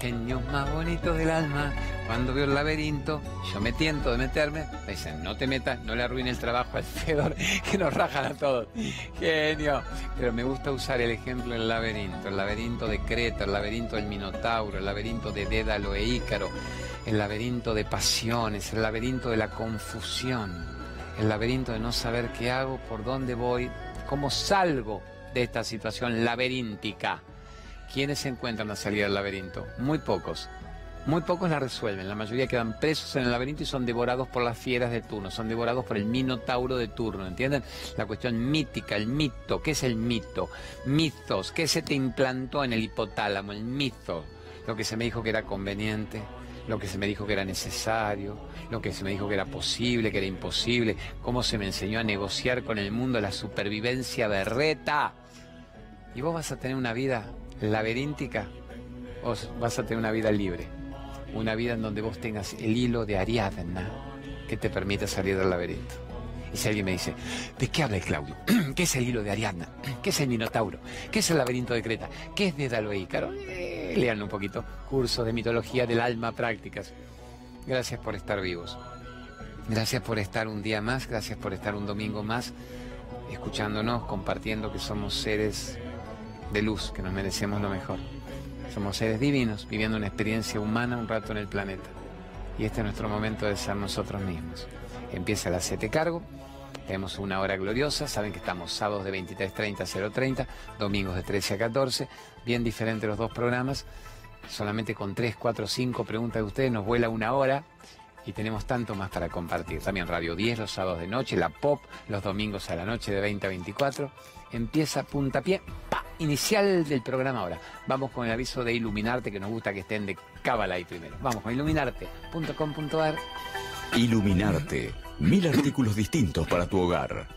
genios más bonitos del alma. Cuando veo el laberinto, yo me tiento de meterme. Me dicen, no te metas, no le arruine el trabajo al Fedor, que nos rajan a todos. Genio. Pero me gusta usar el ejemplo del laberinto. El laberinto de Creta, el laberinto del Minotauro, el laberinto de Dédalo e Ícaro, el laberinto de pasiones, el laberinto de la confusión, el laberinto de no saber qué hago, por dónde voy, cómo salgo de esta situación laberíntica. ¿Quiénes se encuentran a salir del laberinto? Muy pocos. Muy pocos la resuelven, la mayoría quedan presos en el laberinto y son devorados por las fieras de turno, son devorados por el minotauro de turno, ¿entienden? La cuestión mítica, el mito, ¿qué es el mito? Mitos, ¿qué se te implantó en el hipotálamo? El mito, lo que se me dijo que era conveniente, lo que se me dijo que era necesario, lo que se me dijo que era posible, que era imposible, cómo se me enseñó a negociar con el mundo la supervivencia berreta. Y vos vas a tener una vida laberíntica o vas a tener una vida libre. Una vida en donde vos tengas el hilo de Ariadna que te permita salir del laberinto. Y si alguien me dice, ¿de qué habla el Claudio? ¿Qué es el hilo de Ariadna? ¿Qué es el Minotauro? ¿Qué es el laberinto de Creta? ¿Qué es Dédalo e Ícaro? Eh, lean un poquito. Cursos de mitología del alma prácticas. Gracias por estar vivos. Gracias por estar un día más. Gracias por estar un domingo más escuchándonos, compartiendo que somos seres de luz, que nos merecemos lo mejor. Somos seres divinos, viviendo una experiencia humana un rato en el planeta. Y este es nuestro momento de ser nosotros mismos. Empieza la siete cargo, tenemos una hora gloriosa, saben que estamos sábados de 23.30 a 0.30, domingos de 13 a 14, bien diferentes los dos programas, solamente con 3, 4, 5 preguntas de ustedes nos vuela una hora y tenemos tanto más para compartir. También Radio 10 los sábados de noche, la pop los domingos a la noche de 20 a 24. Empieza puntapié, pa, inicial del programa ahora. Vamos con el aviso de Iluminarte, que nos gusta que estén de cábala ahí primero. Vamos con iluminarte.com.ar. Iluminarte, mil artículos distintos para tu hogar.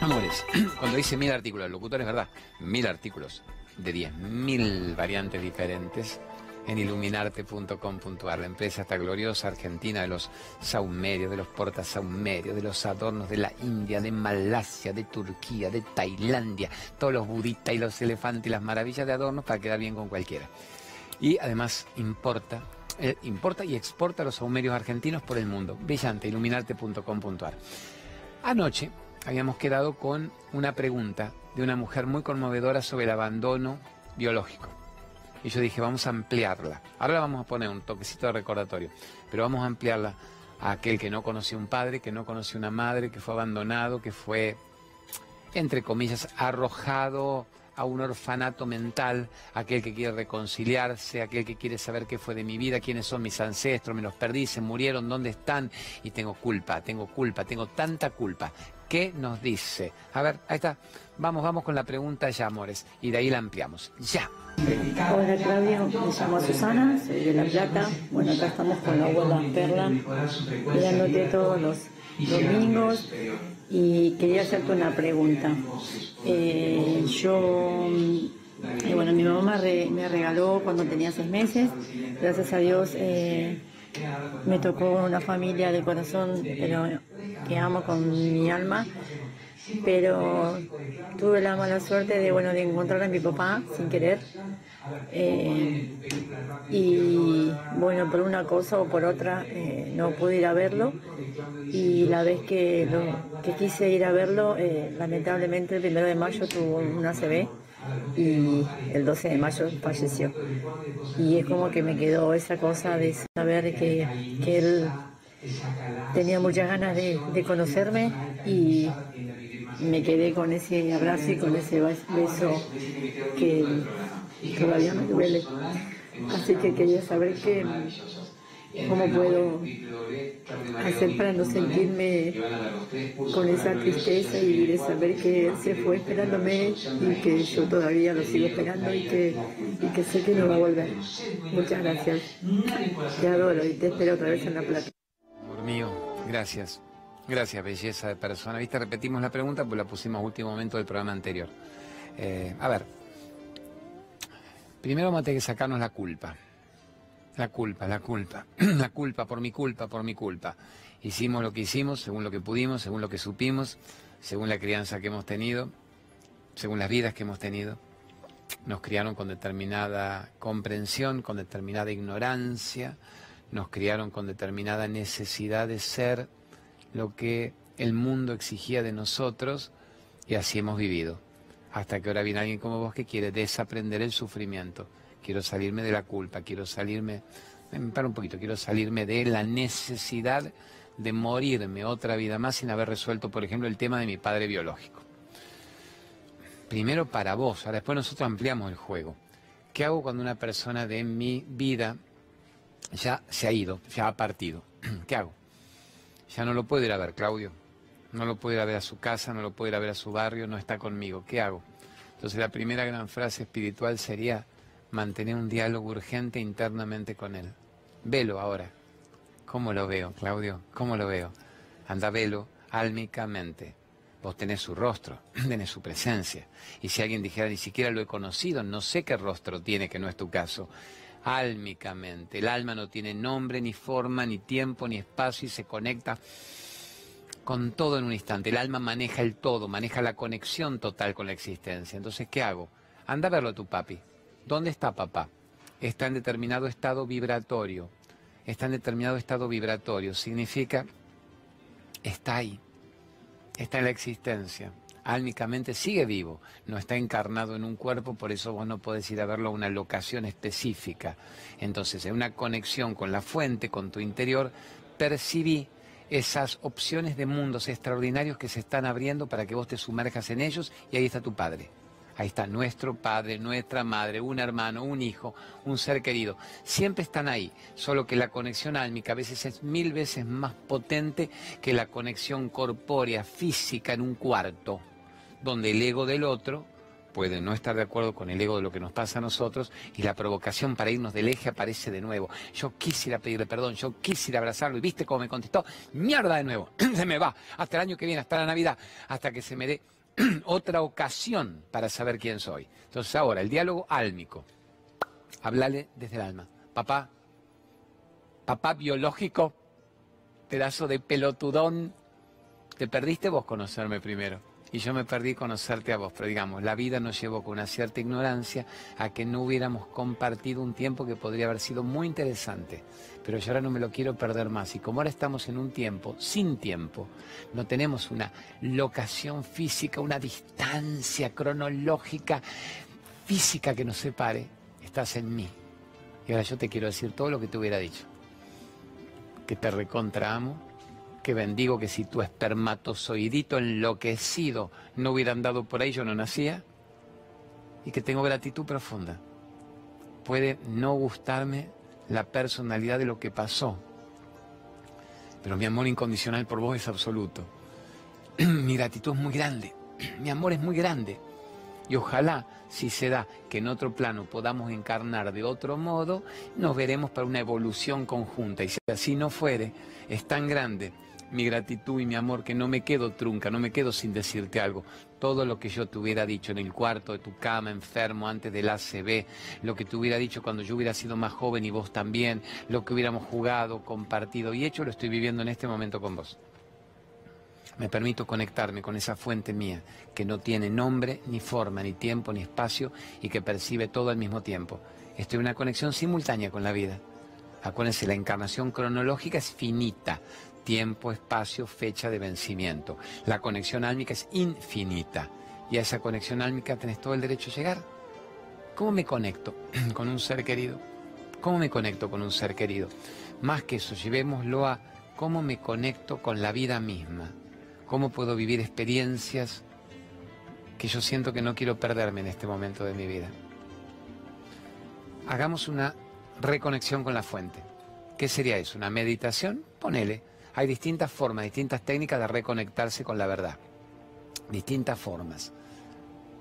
Amores, cuando dice mil artículos, el locutor es verdad, mil artículos de 10.000 variantes diferentes en iluminarte.com.ar. La empresa está gloriosa argentina de los saumerios, de los portasaumerios, de los adornos de la India, de Malasia, de Turquía, de Tailandia, todos los budistas y los elefantes y las maravillas de adornos para quedar bien con cualquiera. Y además importa, eh, importa y exporta los saumerios argentinos por el mundo. Brillante, iluminarte.com.ar. Anoche habíamos quedado con una pregunta de una mujer muy conmovedora sobre el abandono biológico. Y yo dije, vamos a ampliarla. Ahora la vamos a poner un toquecito de recordatorio, pero vamos a ampliarla a aquel que no conoció un padre, que no conoció una madre, que fue abandonado, que fue, entre comillas, arrojado a un orfanato mental, aquel que quiere reconciliarse, aquel que quiere saber qué fue de mi vida, quiénes son mis ancestros, me los perdí, se murieron, dónde están, y tengo culpa, tengo culpa, tengo tanta culpa. ¿Qué nos dice? A ver, ahí está. Vamos, vamos con la pregunta ya, amores, y de ahí la ampliamos. Ya. Hola Claudio, me llamo Susana, soy de La Plata. Bueno, acá estamos con la abuela Perla, mirándote todos los domingos y quería hacerte una pregunta. Eh, yo, eh, bueno, mi mamá me regaló cuando tenía seis meses, gracias a Dios eh, me tocó una familia de corazón, pero que amo con mi alma pero tuve la mala suerte de bueno de encontrar a mi papá sin querer. Eh, y bueno por una cosa o por otra eh, no pude ir a verlo. Y la vez que, que quise ir a verlo eh, lamentablemente el primero de mayo tuvo una ACV y el 12 de mayo falleció. Y es como que me quedó esa cosa de saber que, que él tenía muchas ganas de, de conocerme y me quedé con ese abrazo y con ese beso que todavía me duele. Así que quería saber que, cómo puedo hacer para no sentirme con esa tristeza y de saber que él se fue esperándome y que yo todavía lo sigo esperando y que, y que sé que no va a volver. Muchas gracias. Te adoro y te espero otra vez en la plata. Por mío, gracias. Gracias, belleza de persona. Viste, repetimos la pregunta, pues la pusimos último momento del programa anterior. Eh, a ver, primero vamos a tener que sacarnos la culpa. La culpa, la culpa, la culpa, por mi culpa, por mi culpa. Hicimos lo que hicimos, según lo que pudimos, según lo que supimos, según la crianza que hemos tenido, según las vidas que hemos tenido. nos criaron con determinada comprensión, con determinada ignorancia, nos criaron con determinada necesidad de ser lo que el mundo exigía de nosotros y así hemos vivido. Hasta que ahora viene alguien como vos que quiere desaprender el sufrimiento. Quiero salirme de la culpa, quiero salirme, me paro un poquito, quiero salirme de la necesidad de morirme otra vida más sin haber resuelto, por ejemplo, el tema de mi padre biológico. Primero para vos, ahora después nosotros ampliamos el juego. ¿Qué hago cuando una persona de mi vida ya se ha ido, ya ha partido? ¿Qué hago? Ya no lo puedo ir a ver, Claudio. No lo puedo ir a ver a su casa, no lo puedo ir a ver a su barrio, no está conmigo. ¿Qué hago? Entonces la primera gran frase espiritual sería mantener un diálogo urgente internamente con él. Velo ahora. ¿Cómo lo veo, Claudio? ¿Cómo lo veo? Anda, velo álmicamente. Vos tenés su rostro, tenés su presencia. Y si alguien dijera, ni siquiera lo he conocido, no sé qué rostro tiene, que no es tu caso. Álmicamente. El alma no tiene nombre, ni forma, ni tiempo, ni espacio y se conecta con todo en un instante. El alma maneja el todo, maneja la conexión total con la existencia. Entonces, ¿qué hago? Anda a verlo a tu papi. ¿Dónde está papá? Está en determinado estado vibratorio. Está en determinado estado vibratorio. Significa, está ahí. Está en la existencia. Álmicamente sigue vivo. No está encarnado en un cuerpo, por eso vos no podés ir a verlo a una locación específica. Entonces, en una conexión con la fuente, con tu interior, percibí esas opciones de mundos extraordinarios que se están abriendo para que vos te sumerjas en ellos y ahí está tu Padre. Ahí está nuestro padre, nuestra madre, un hermano, un hijo, un ser querido. Siempre están ahí, solo que la conexión álmica a veces es mil veces más potente que la conexión corpórea, física en un cuarto, donde el ego del otro puede no estar de acuerdo con el ego de lo que nos pasa a nosotros y la provocación para irnos del eje aparece de nuevo. Yo quisiera pedirle perdón, yo quisiera abrazarlo y viste cómo me contestó, mierda de nuevo, se me va, hasta el año que viene, hasta la Navidad, hasta que se me dé otra ocasión para saber quién soy. Entonces ahora, el diálogo álmico, hablale desde el alma. Papá, papá biológico, pedazo de pelotudón, te perdiste vos conocerme primero y yo me perdí conocerte a vos, pero digamos, la vida nos llevó con una cierta ignorancia a que no hubiéramos compartido un tiempo que podría haber sido muy interesante, pero yo ahora no me lo quiero perder más. Y como ahora estamos en un tiempo, sin tiempo, no tenemos una locación física, una distancia cronológica física que nos separe, estás en mí. Y ahora yo te quiero decir todo lo que te hubiera dicho, que te recontraamo que bendigo que si tu espermatozoidito enloquecido no hubiera andado por ahí, yo no nacía, y que tengo gratitud profunda. Puede no gustarme la personalidad de lo que pasó, pero mi amor incondicional por vos es absoluto. mi gratitud es muy grande, mi amor es muy grande. Y ojalá, si se da que en otro plano podamos encarnar de otro modo, nos veremos para una evolución conjunta. Y si así no fuere, es tan grande mi gratitud y mi amor, que no me quedo trunca, no me quedo sin decirte algo. Todo lo que yo te hubiera dicho en el cuarto de tu cama, enfermo, antes del ACB, lo que te hubiera dicho cuando yo hubiera sido más joven y vos también, lo que hubiéramos jugado, compartido y hecho, lo estoy viviendo en este momento con vos. Me permito conectarme con esa fuente mía, que no tiene nombre, ni forma, ni tiempo, ni espacio, y que percibe todo al mismo tiempo. Estoy en una conexión simultánea con la vida. Acuérdense, la encarnación cronológica es finita, tiempo, espacio, fecha de vencimiento. La conexión álmica es infinita y a esa conexión álmica tenés todo el derecho a llegar. ¿Cómo me conecto con un ser querido? ¿Cómo me conecto con un ser querido? Más que eso, llevémoslo a cómo me conecto con la vida misma. ¿Cómo puedo vivir experiencias que yo siento que no quiero perderme en este momento de mi vida? Hagamos una reconexión con la fuente. ¿Qué sería eso? ¿Una meditación? Ponele. Hay distintas formas, distintas técnicas de reconectarse con la verdad. Distintas formas.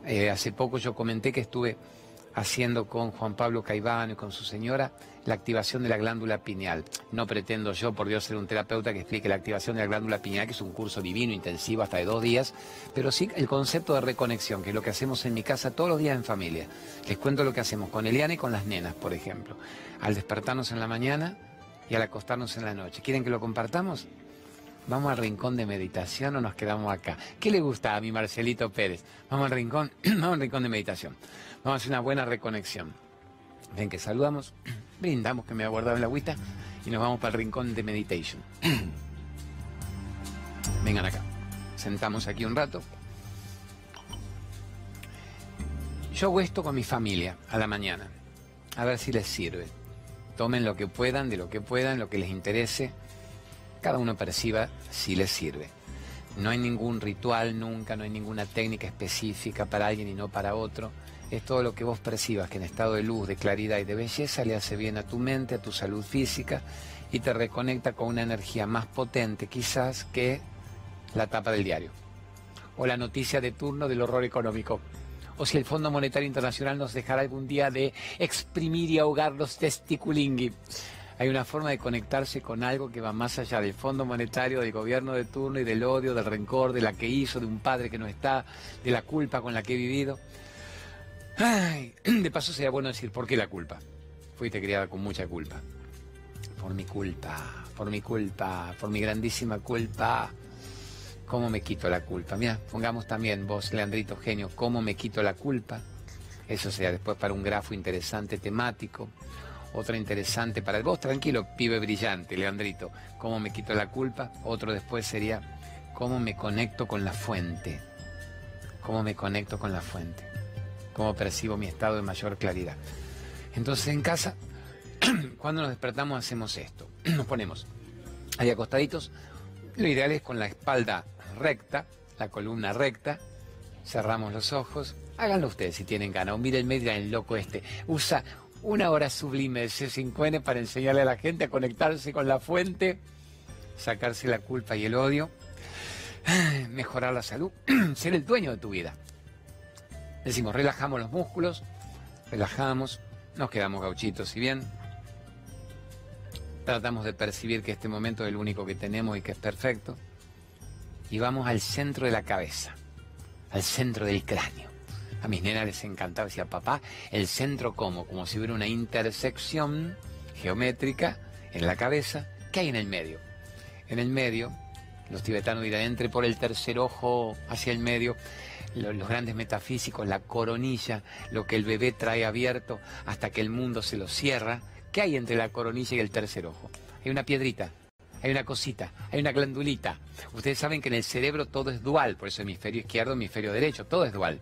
Eh, hace poco yo comenté que estuve haciendo con Juan Pablo Caivano y con su señora la activación de la glándula pineal. No pretendo yo, por Dios, ser un terapeuta que explique la activación de la glándula pineal, que es un curso divino, intensivo, hasta de dos días, pero sí el concepto de reconexión, que es lo que hacemos en mi casa todos los días en familia. Les cuento lo que hacemos con Eliana y con las nenas, por ejemplo. Al despertarnos en la mañana, y al acostarnos en la noche. ¿Quieren que lo compartamos? ¿Vamos al rincón de meditación o nos quedamos acá? ¿Qué le gusta a mi Marcelito Pérez? Vamos al rincón, vamos al rincón de meditación. Vamos a hacer una buena reconexión. Ven que saludamos, brindamos que me ha guardado el agüita y nos vamos para el rincón de meditation. Vengan acá. Sentamos aquí un rato. Yo hago esto con mi familia a la mañana. A ver si les sirve. Tomen lo que puedan, de lo que puedan, lo que les interese cada uno perciba si le sirve. No hay ningún ritual nunca, no hay ninguna técnica específica para alguien y no para otro. Es todo lo que vos percibas que en estado de luz, de claridad y de belleza le hace bien a tu mente, a tu salud física y te reconecta con una energía más potente quizás que la tapa del diario o la noticia de turno del horror económico o si el Fondo Monetario Internacional nos dejará algún día de exprimir y ahogar los testiculingui. Hay una forma de conectarse con algo que va más allá del Fondo Monetario, del gobierno de turno y del odio, del rencor, de la que hizo, de un padre que no está, de la culpa con la que he vivido. Ay, de paso sería bueno decir, ¿por qué la culpa? Fuiste criada con mucha culpa. Por mi culpa, por mi culpa, por mi grandísima culpa. ¿Cómo me quito la culpa? Mira, pongamos también vos, Leandrito Genio, ¿cómo me quito la culpa? Eso sería después para un grafo interesante temático. Otra interesante para vos, tranquilo, pibe brillante, Leandrito. ¿Cómo me quito la culpa? Otro después sería, ¿cómo me conecto con la fuente? ¿Cómo me conecto con la fuente? ¿Cómo percibo mi estado de mayor claridad? Entonces en casa, cuando nos despertamos hacemos esto. Nos ponemos ahí acostaditos. Lo ideal es con la espalda recta, la columna recta. Cerramos los ojos. Háganlo ustedes si tienen ganas. O miren, el loco este. Usa una hora sublime de C5N para enseñarle a la gente a conectarse con la fuente, sacarse la culpa y el odio, mejorar la salud, ser el dueño de tu vida. Decimos, relajamos los músculos, relajamos, nos quedamos gauchitos, y bien, tratamos de percibir que este momento es el único que tenemos y que es perfecto, y vamos al centro de la cabeza, al centro del cráneo. A mis nenas les encantaba, decía papá, el centro como, como si hubiera una intersección geométrica en la cabeza, ¿qué hay en el medio? En el medio, los tibetanos dirán, entre por el tercer ojo hacia el medio, los, los, grandes metafísicos, la coronilla, lo que el bebé trae abierto hasta que el mundo se lo cierra. ¿Qué hay entre la coronilla y el tercer ojo? Hay una piedrita, hay una cosita, hay una glandulita. Ustedes saben que en el cerebro todo es dual, por eso hemisferio izquierdo, hemisferio derecho, todo es dual.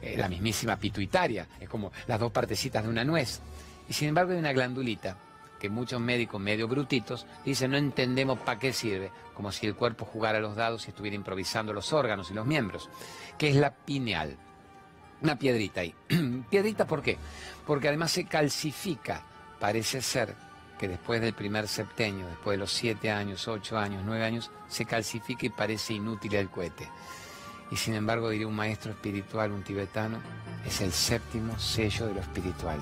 Eh, la mismísima pituitaria, es como las dos partecitas de una nuez. Y sin embargo hay una glandulita que muchos médicos medio brutitos dicen no entendemos para qué sirve, como si el cuerpo jugara los dados y estuviera improvisando los órganos y los miembros, que es la pineal. Una piedrita ahí. piedrita ¿por qué? Porque además se calcifica. Parece ser que después del primer septenio, después de los siete años, ocho años, nueve años, se calcifica y parece inútil el cohete. Y sin embargo, diría un maestro espiritual, un tibetano, es el séptimo sello de lo espiritual.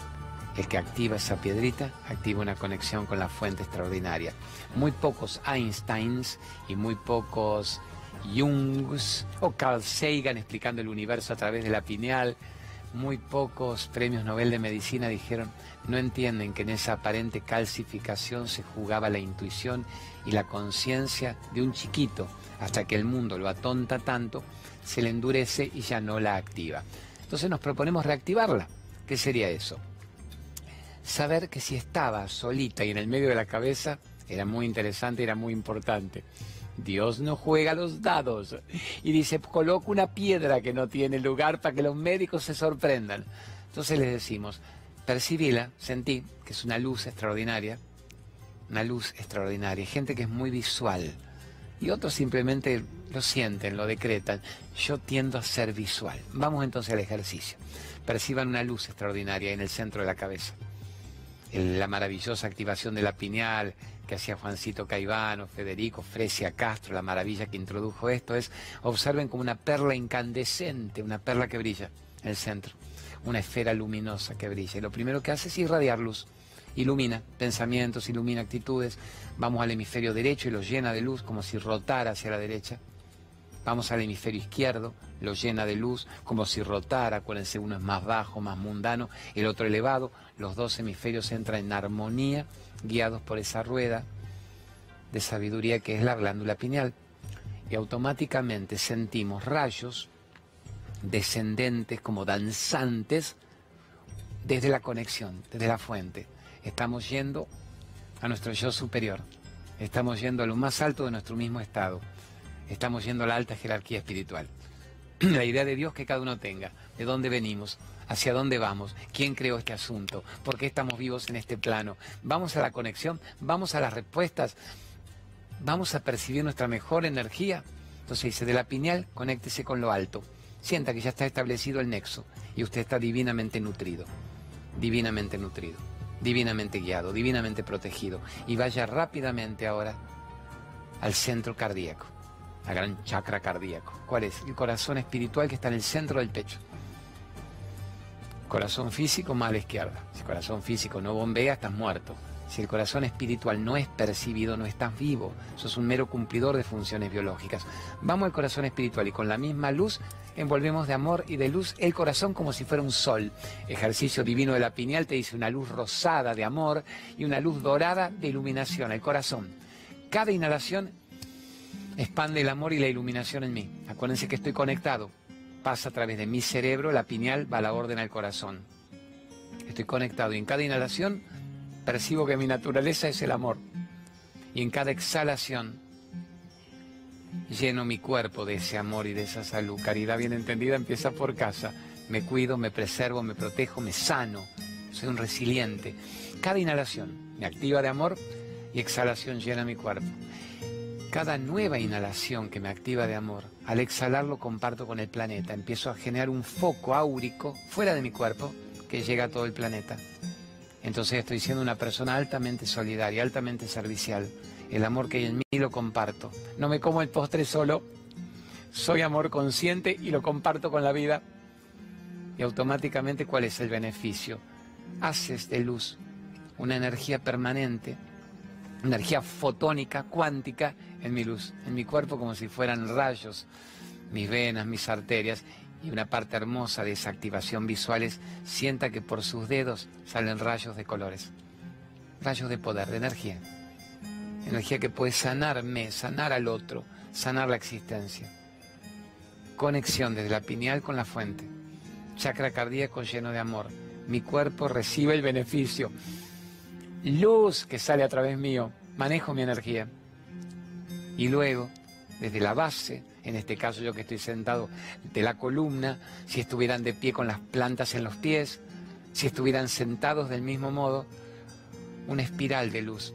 El que activa esa piedrita activa una conexión con la fuente extraordinaria. Muy pocos Einsteins y muy pocos Jungs o Carl Sagan explicando el universo a través de la pineal. Muy pocos premios Nobel de Medicina dijeron, no entienden que en esa aparente calcificación se jugaba la intuición y la conciencia de un chiquito, hasta que el mundo lo atonta tanto se le endurece y ya no la activa. Entonces nos proponemos reactivarla. ¿Qué sería eso? Saber que si estaba solita y en el medio de la cabeza era muy interesante, era muy importante. Dios no juega los dados y dice, coloca una piedra que no tiene lugar para que los médicos se sorprendan. Entonces les decimos, percibíla, sentí que es una luz extraordinaria, una luz extraordinaria. gente que es muy visual y otros simplemente lo sienten, lo decretan. Yo tiendo a ser visual. Vamos entonces al ejercicio. Perciban una luz extraordinaria en el centro de la cabeza. la maravillosa activación de la pineal que hacía Juancito Caivano, Federico, Fresia Castro, la maravilla que introdujo esto es, observen como una perla incandescente, una perla que brilla el centro, una esfera luminosa que brilla. Y lo primero que hace es irradiar luz ilumina pensamientos, ilumina actitudes. Vamos al hemisferio derecho y lo llena de luz como si rotara hacia la derecha. Vamos al hemisferio izquierdo, lo llena de luz como si rotara. Acuérdense, uno es más bajo, más mundano, el otro elevado. Los dos hemisferios entran en armonía, guiados por esa rueda. de sabiduría que es la glándula pineal. Y automáticamente sentimos rayos descendentes como danzantes desde la conexión, desde la fuente. Estamos yendo a nuestro yo superior. Estamos yendo a lo más alto de nuestro mismo estado. Estamos yendo a la alta jerarquía espiritual. la idea de Dios que cada uno tenga, de dónde venimos, hacia dónde vamos, quién creó este asunto, por qué estamos vivos en este plano. Vamos a la conexión, vamos a las respuestas, vamos a percibir nuestra mejor energía. Entonces dice, de la pineal, conéctese con lo alto. Sienta que ya está establecido el nexo y usted está divinamente nutrido, divinamente nutrido, divinamente guiado, divinamente protegido. Y vaya rápidamente ahora al centro cardíaco la gran chakra cardíaco. ¿Cuál es? El corazón espiritual que está en el centro del pecho. Corazón físico, mala izquierda. Si el corazón físico no bombea, estás muerto. Si el corazón espiritual no es percibido, no estás vivo. Sos un mero cumplidor de funciones biológicas. Vamos al corazón espiritual y con la misma luz envolvemos de amor y de luz el corazón como si fuera un sol. Ejercicio divino de la pineal te dice una luz rosada de amor y una luz dorada de iluminación, el corazón. Cada inhalación expande el amor y la iluminación en mí. Acuérdense que estoy conectado. Pasa a través de mi cerebro, la pineal va a la orden al corazón. Estoy conectado y en cada inhalación percibo que mi naturaleza es el amor. Y en cada exhalación lleno mi cuerpo de ese amor y de esa salud. Caridad bien entendida empieza por casa. Me cuido, me preservo, me protejo, me sano. Soy un resiliente. Cada inhalación me activa de amor y exhalación llena mi cuerpo. Cada nueva inhalación que me activa de amor, al exhalarlo comparto con el planeta, empiezo a generar un foco áurico fuera de mi cuerpo que llega a todo el planeta. Entonces estoy siendo una persona altamente solidaria, altamente servicial. El amor que hay en mí lo comparto. No me como el postre solo, soy amor consciente y lo comparto con la vida. Y automáticamente, ¿cuál es el beneficio? Haces de luz una energía permanente energía fotónica, cuántica, en mi luz, en mi cuerpo como si fueran rayos, mis venas, mis arterias, y una parte hermosa de esa activación visual es sienta que por sus dedos salen rayos de colores, rayos de poder, de energía, energía que puede sanarme, sanar al otro, sanar la existencia. Conexión desde la pineal con la fuente, chakra cardíaco lleno de amor. Mi cuerpo recibe el beneficio luz que sale a través mío, manejo mi energía. Y luego, desde la base, en este caso yo que estoy sentado de la columna, si estuvieran de pie con las plantas en los pies, si estuvieran sentados del mismo modo, una espiral de luz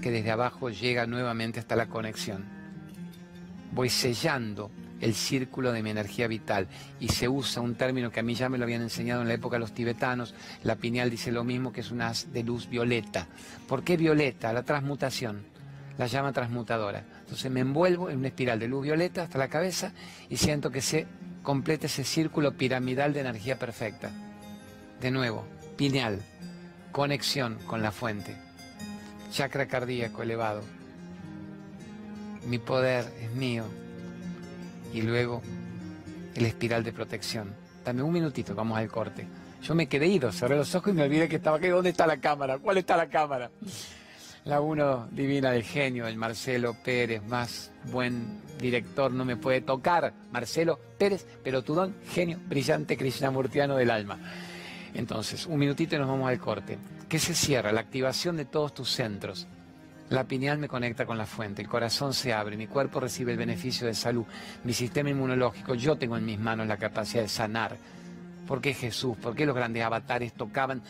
que desde abajo llega nuevamente hasta la conexión. Voy sellando el círculo de mi energía vital. Y se usa un término que a mí ya me lo habían enseñado en la época los tibetanos. La pineal dice lo mismo, que es un haz de luz violeta. ¿Por qué violeta? La transmutación, la llama transmutadora. Entonces me envuelvo en una espiral de luz violeta hasta la cabeza y siento que se completa ese círculo piramidal de energía perfecta. De nuevo, pineal, conexión con la fuente, chakra cardíaco elevado. Mi poder es mío, y luego el espiral de protección. Dame un minutito, vamos al corte. Yo me quedé ido, cerré los ojos y me olvidé que estaba aquí. ¿Dónde está la cámara? ¿Cuál está la cámara? La uno divina del genio, el Marcelo Pérez, más buen director, no me puede tocar. Marcelo Pérez, pero tu don, genio, brillante krishnamurtiano del alma. Entonces, un minutito y nos vamos al corte. ¿Qué se cierra? La activación de todos tus centros. La pineal me conecta con la fuente, el corazón se abre, mi cuerpo recibe el beneficio de salud, mi sistema inmunológico, yo tengo en mis manos la capacidad de sanar. ¿Por qué Jesús? ¿Por qué los grandes avatares tocaban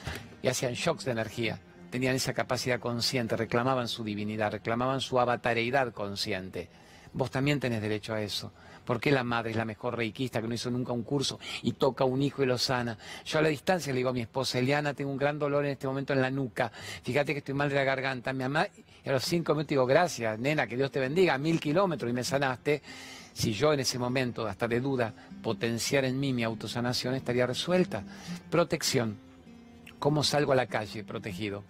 y hacían shocks de energía? Tenían esa capacidad consciente, reclamaban su divinidad, reclamaban su avatareidad consciente. Vos también tenés derecho a eso. ¿Por qué la madre es la mejor reikista que no hizo nunca un curso y toca a un hijo y lo sana? Yo a la distancia le digo a mi esposa, Eliana, tengo un gran dolor en este momento en la nuca. Fíjate que estoy mal de la garganta. Mi mamá, y a los cinco minutos digo, gracias, nena, que Dios te bendiga, mil kilómetros y me sanaste. Si yo en ese momento, hasta de duda, potenciar en mí mi autosanación, estaría resuelta. Protección. ¿Cómo salgo a la calle protegido?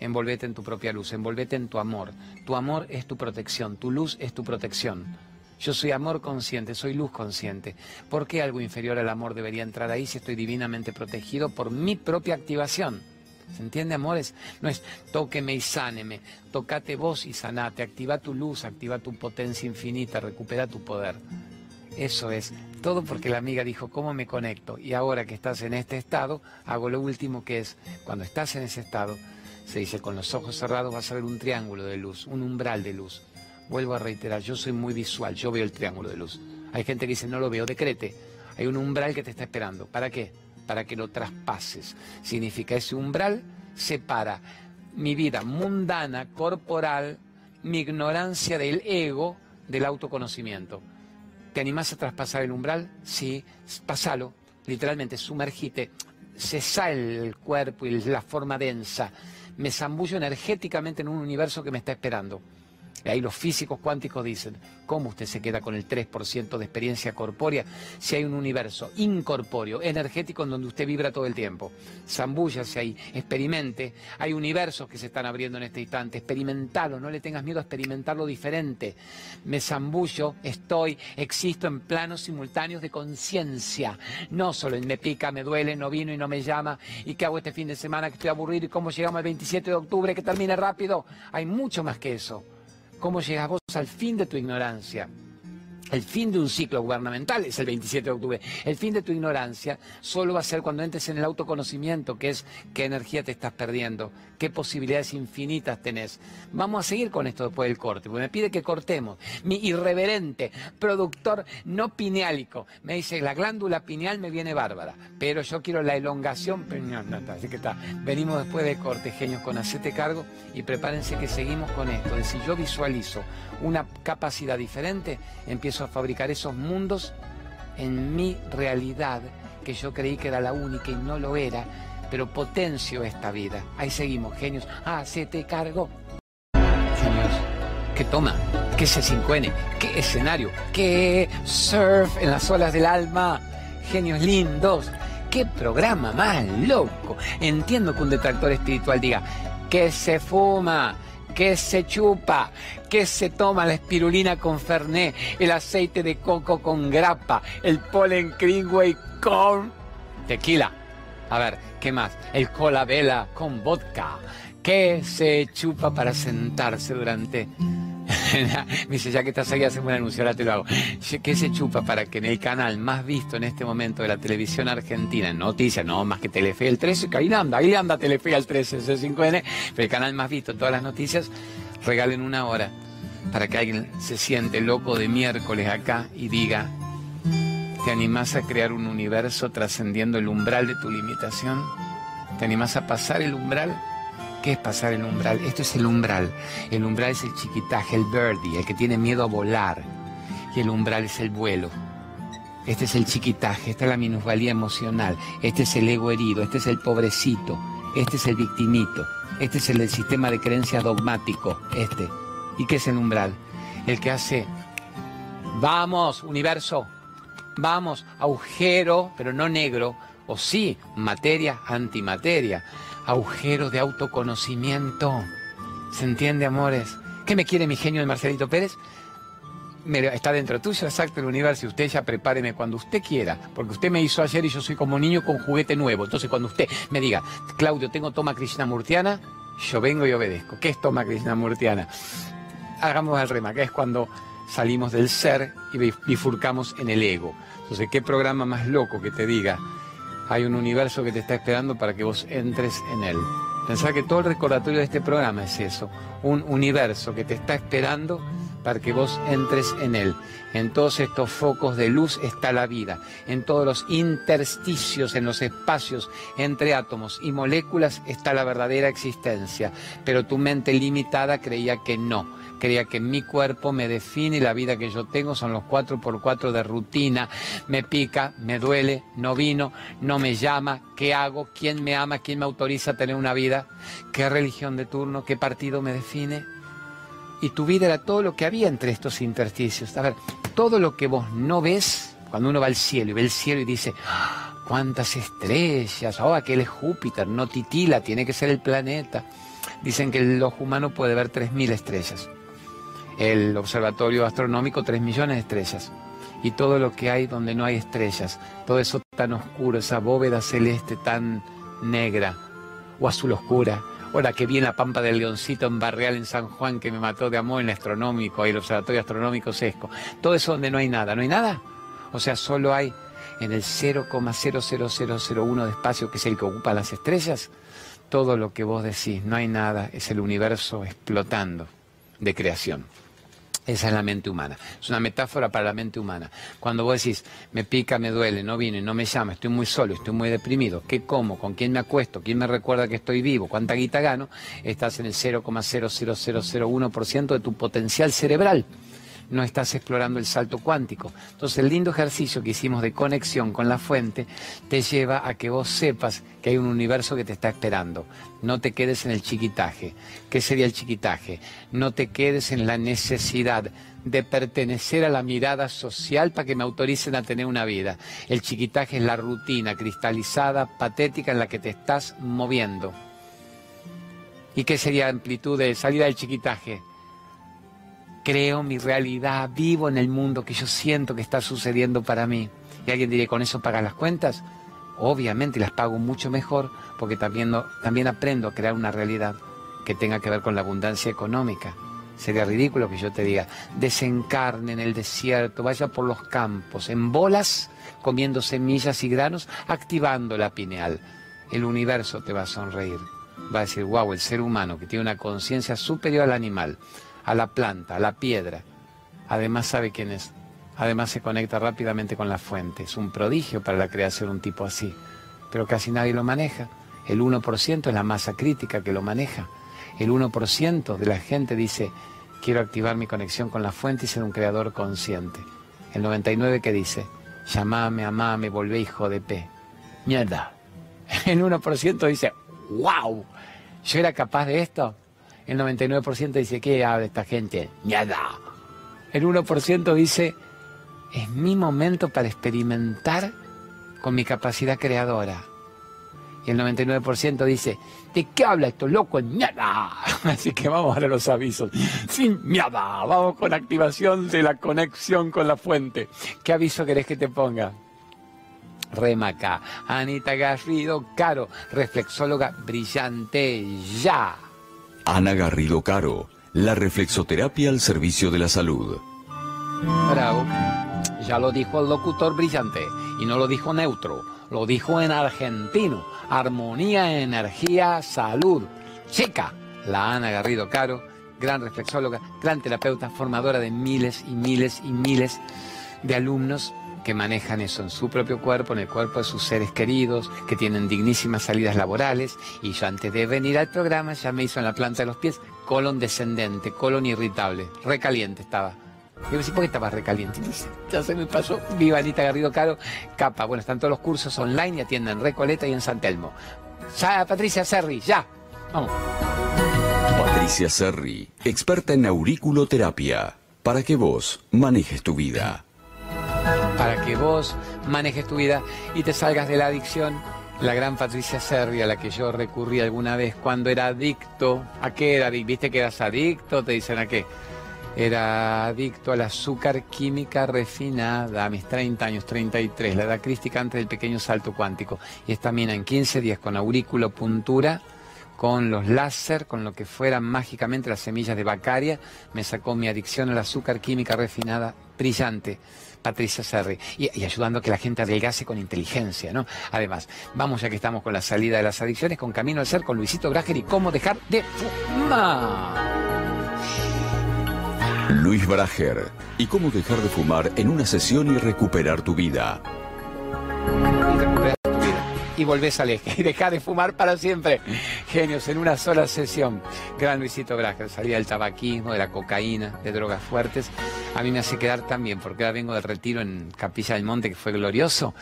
Envolvete en tu propia luz, envolvete en tu amor. Tu amor es tu protección, tu luz es tu protección. Yo soy amor consciente, soy luz consciente. ¿Por qué algo inferior al amor debería entrar ahí si estoy divinamente protegido por mi propia activación? ¿Se entiende, amores? No es tóqueme y sáneme, tocate vos y sanate, activa tu luz, activa tu potencia infinita, recupera tu poder. Eso es. Todo porque la amiga dijo, ¿cómo me conecto? Y ahora que estás en este estado, hago lo último que es, cuando estás en ese estado, se dice, con los ojos cerrados vas a ver un triángulo de luz, un umbral de luz. Vuelvo a reiterar, yo soy muy visual, yo veo el triángulo de luz. Hay gente que dice, no lo veo, decrete. Hay un umbral que te está esperando. ¿Para qué? Para que lo traspases. Significa ese umbral separa mi vida mundana, corporal, mi ignorancia del ego, del autoconocimiento. ¿Te animás a traspasar el umbral? Sí, pasalo, literalmente, sumergite, cesa el cuerpo y la forma densa. Me zambullo energéticamente en un universo que me está esperando. Y ahí los físicos cuánticos dicen, ¿cómo usted se queda con el 3% de experiencia corpórea si hay un universo incorpóreo, energético, en donde usted vibra todo el tiempo? Zambúllase ahí, experimente. Hay universos que se están abriendo en este instante. Experimentalo, no le tengas miedo a experimentarlo diferente. Me zambullo, estoy, existo en planos simultáneos de conciencia. No solo me pica, me duele, no vino y no me llama. ¿Y qué hago este fin de semana que estoy aburrido? ¿Y cómo llegamos al 27 de octubre que termine rápido? Hay mucho más que eso cómo llegas vos al fin de tu ignorancia. El fin de un ciclo gubernamental es el 27 de octubre. El fin de tu ignorancia solo va a ser cuando entres en el autoconocimiento, que es qué energía te estás perdiendo, qué posibilidades infinitas tenés. Vamos a seguir con esto después del corte, porque me pide que cortemos. Mi irreverente productor no pineálico me dice, la glándula pineal me viene bárbara, pero yo quiero la elongación. Venimos después de corte, genios, con hacete cargo y prepárense que seguimos con esto. De si yo visualizo una capacidad diferente, empiezo a fabricar esos mundos en mi realidad, que yo creí que era la única y no lo era, pero potencio esta vida. Ahí seguimos, genios. Ah, se te cargó. Genios. ¿Qué toma? ¿Qué C5N? ¿Qué escenario? ¿Qué surf en las olas del alma? Genios lindos. ¿Qué programa más loco? Entiendo que un detractor espiritual diga, que se fuma, que se chupa, que se toma la espirulina con fernet, el aceite de coco con grapa, el polen Greenway con tequila. A ver, ¿qué más? El cola vela con vodka. que se chupa para sentarse durante me dice, ya que estás aquí, hacemos un anuncio, ahora te lo hago. ¿Qué se chupa para que en el canal más visto en este momento de la televisión argentina, en noticias, no más que Telefe el 13, que ahí anda, ahí anda Telefe el 13, C5N, pero el canal más visto en todas las noticias, regalen una hora para que alguien se siente loco de miércoles acá y diga, ¿te animás a crear un universo trascendiendo el umbral de tu limitación? ¿Te animás a pasar el umbral? ¿Qué es pasar el umbral? Esto es el umbral. El umbral es el chiquitaje, el birdie, el que tiene miedo a volar. Y el umbral es el vuelo. Este es el chiquitaje, esta es la minusvalía emocional, este es el ego herido, este es el pobrecito, este es el victimito, este es el sistema de creencias dogmático, este. ¿Y qué es el umbral? El que hace, vamos, universo, vamos, agujero, pero no negro, o sí, materia, antimateria agujero de autoconocimiento. ¿Se entiende, amores? ¿Qué me quiere mi genio de Marcelito Pérez? está dentro tuyo, exacto, el universo. Usted ya prepáreme cuando usted quiera, porque usted me hizo ayer y yo soy como niño con juguete nuevo. Entonces, cuando usted me diga, Claudio, tengo toma Krishnamurtiana, yo vengo y obedezco. ¿Qué es toma Krishnamurtiana? Hagamos el rema, que es cuando salimos del ser y bifurcamos en el ego. Entonces, ¿qué programa más loco que te diga, hay un universo que te está esperando para que vos entres en él. Pensá que todo el recordatorio de este programa es eso, un universo que te está esperando para que vos entres en él. En todos estos focos de luz está la vida, en todos los intersticios, en los espacios entre átomos y moléculas está la verdadera existencia, pero tu mente limitada creía que no creía que mi cuerpo me define y la vida que yo tengo son los cuatro por cuatro de rutina. Me pica, me duele, no vino, no me llama, ¿qué hago? ¿Quién me ama? ¿Quién me autoriza a tener una vida? ¿Qué religión de turno? ¿Qué partido me define? Y tu vida era todo lo que había entre estos intersticios. A ver, todo lo que vos no ves, cuando uno va al cielo y ve el cielo y dice, ¡Ah! cuántas estrellas, oh, aquel es Júpiter, no titila, tiene que ser el planeta. Dicen que el ojo humano puede ver 3.000 estrellas el observatorio astronómico tres millones de estrellas. Y todo lo que hay donde no hay estrellas, todo eso tan oscuro, esa bóveda celeste tan negra, o azul oscura, la que vi en la Pampa del Leoncito en Barreal en San Juan que me mató de amor en astronómico, el observatorio astronómico sesco. Todo eso donde no hay nada, ¿no hay nada? O sea, solo hay en el 0,00001 de espacio que es el que ocupa las estrellas, todo lo que vos decís, no hay nada, es el universo explotando de creación. Esa es la mente humana. Es una metáfora para la mente humana. Cuando vos decís, me pica, me duele, no viene, no me llama, estoy muy solo, estoy muy deprimido, ¿qué como? ¿Con quién me acuesto? ¿Quién me recuerda que estoy vivo? ¿Cuánta guita gano? Estás en el 0,00001% de tu potencial cerebral no estás explorando el salto cuántico. Entonces el lindo ejercicio que hicimos de conexión con la fuente te lleva a que vos sepas que hay un universo que te está esperando. No te quedes en el chiquitaje. ¿Qué sería el chiquitaje? No te quedes en la necesidad de pertenecer a la mirada social para que me autoricen a tener una vida. El chiquitaje es la rutina cristalizada, patética en la que te estás moviendo. ¿Y qué sería amplitud de salida del chiquitaje? Creo mi realidad, vivo en el mundo que yo siento que está sucediendo para mí. Y alguien diría, ¿con eso pagas las cuentas? Obviamente las pago mucho mejor porque también, también aprendo a crear una realidad que tenga que ver con la abundancia económica. Sería ridículo que yo te diga, desencarne en el desierto, vaya por los campos, en bolas, comiendo semillas y granos, activando la pineal. El universo te va a sonreír. Va a decir, wow, el ser humano que tiene una conciencia superior al animal, a la planta, a la piedra. Además sabe quién es. Además se conecta rápidamente con la fuente. Es un prodigio para la creación un tipo así. Pero casi nadie lo maneja. El 1% es la masa crítica que lo maneja. El 1% de la gente dice, quiero activar mi conexión con la fuente y ser un creador consciente. El 99% que dice, llamame, amame, volvé hijo de P. Mierda. El 1% dice, wow, yo era capaz de esto. El 99% dice, ¿qué habla esta gente? Nada. El 1% dice, es mi momento para experimentar con mi capacidad creadora. Y el 99% dice, ¿de qué habla esto loco? Nada. Así que vamos a los avisos. Sin nada. Vamos con activación de la conexión con la fuente. ¿Qué aviso querés que te ponga? Remaca, Anita Garrido Caro, reflexóloga brillante, ya. Ana Garrido Caro, la reflexoterapia al servicio de la salud. Bravo. Ya lo dijo el locutor brillante y no lo dijo neutro, lo dijo en argentino. Armonía, energía, salud. Chica, la Ana Garrido Caro, gran reflexóloga, gran terapeuta, formadora de miles y miles y miles de alumnos que manejan eso en su propio cuerpo, en el cuerpo de sus seres queridos, que tienen dignísimas salidas laborales. Y yo antes de venir al programa ya me hizo en la planta de los pies colon descendente, colon irritable, recaliente estaba. Yo ¿por qué estaba recaliente? ya se me pasó. Viva Anita Garrido Caro, capa. Bueno, están todos los cursos online y atienden en Recoleta y en San Telmo. Ya, Patricia Serri, ya. Vamos. Patricia Serri, experta en auriculoterapia, para que vos manejes tu vida para que vos manejes tu vida y te salgas de la adicción. La gran Patricia Serri, a la que yo recurrí alguna vez cuando era adicto. ¿A qué era? ¿Viste que eras adicto? Te dicen a qué. Era adicto al azúcar química refinada a mis 30 años, 33, la edad crística antes del pequeño salto cuántico. Y esta mina en 15 días con aurículo puntura, con los láser, con lo que fueran mágicamente las semillas de Bacaria, me sacó mi adicción al azúcar química refinada brillante. Patricia Serri, y, ayudando a que la gente adelgase con inteligencia, ¿no? Además, vamos ya que estamos con la salida de las adicciones, con Camino al Ser, con Luisito Brager y cómo dejar de fumar. Luis Brager, y cómo dejar de fumar en una sesión y recuperar tu vida. Y volvés al eje y dejar de fumar para siempre. Genios, en una sola sesión. Gran Luisito Brager, salida del tabaquismo, de la cocaína, de drogas fuertes a mí me hace quedar también, porque ahora vengo del retiro en Capilla del Monte, que fue glorioso,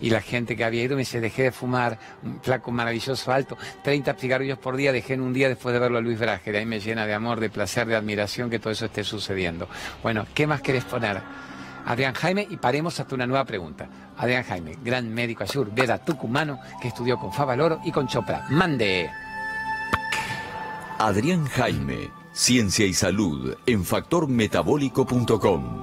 y la gente que había ido me dice, dejé de fumar, un flaco maravilloso alto, 30 cigarrillos por día, dejé en un día después de verlo a Luis Brager, ahí me llena de amor, de placer, de admiración que todo eso esté sucediendo. Bueno, ¿qué más querés poner? Adrián Jaime y paremos hasta una nueva pregunta. Adrián Jaime, gran médico ayur, veda tucumano, que estudió con Favaloro y con Chopra. Mande. Adrián Jaime Ciencia y salud en factormetabólico.com.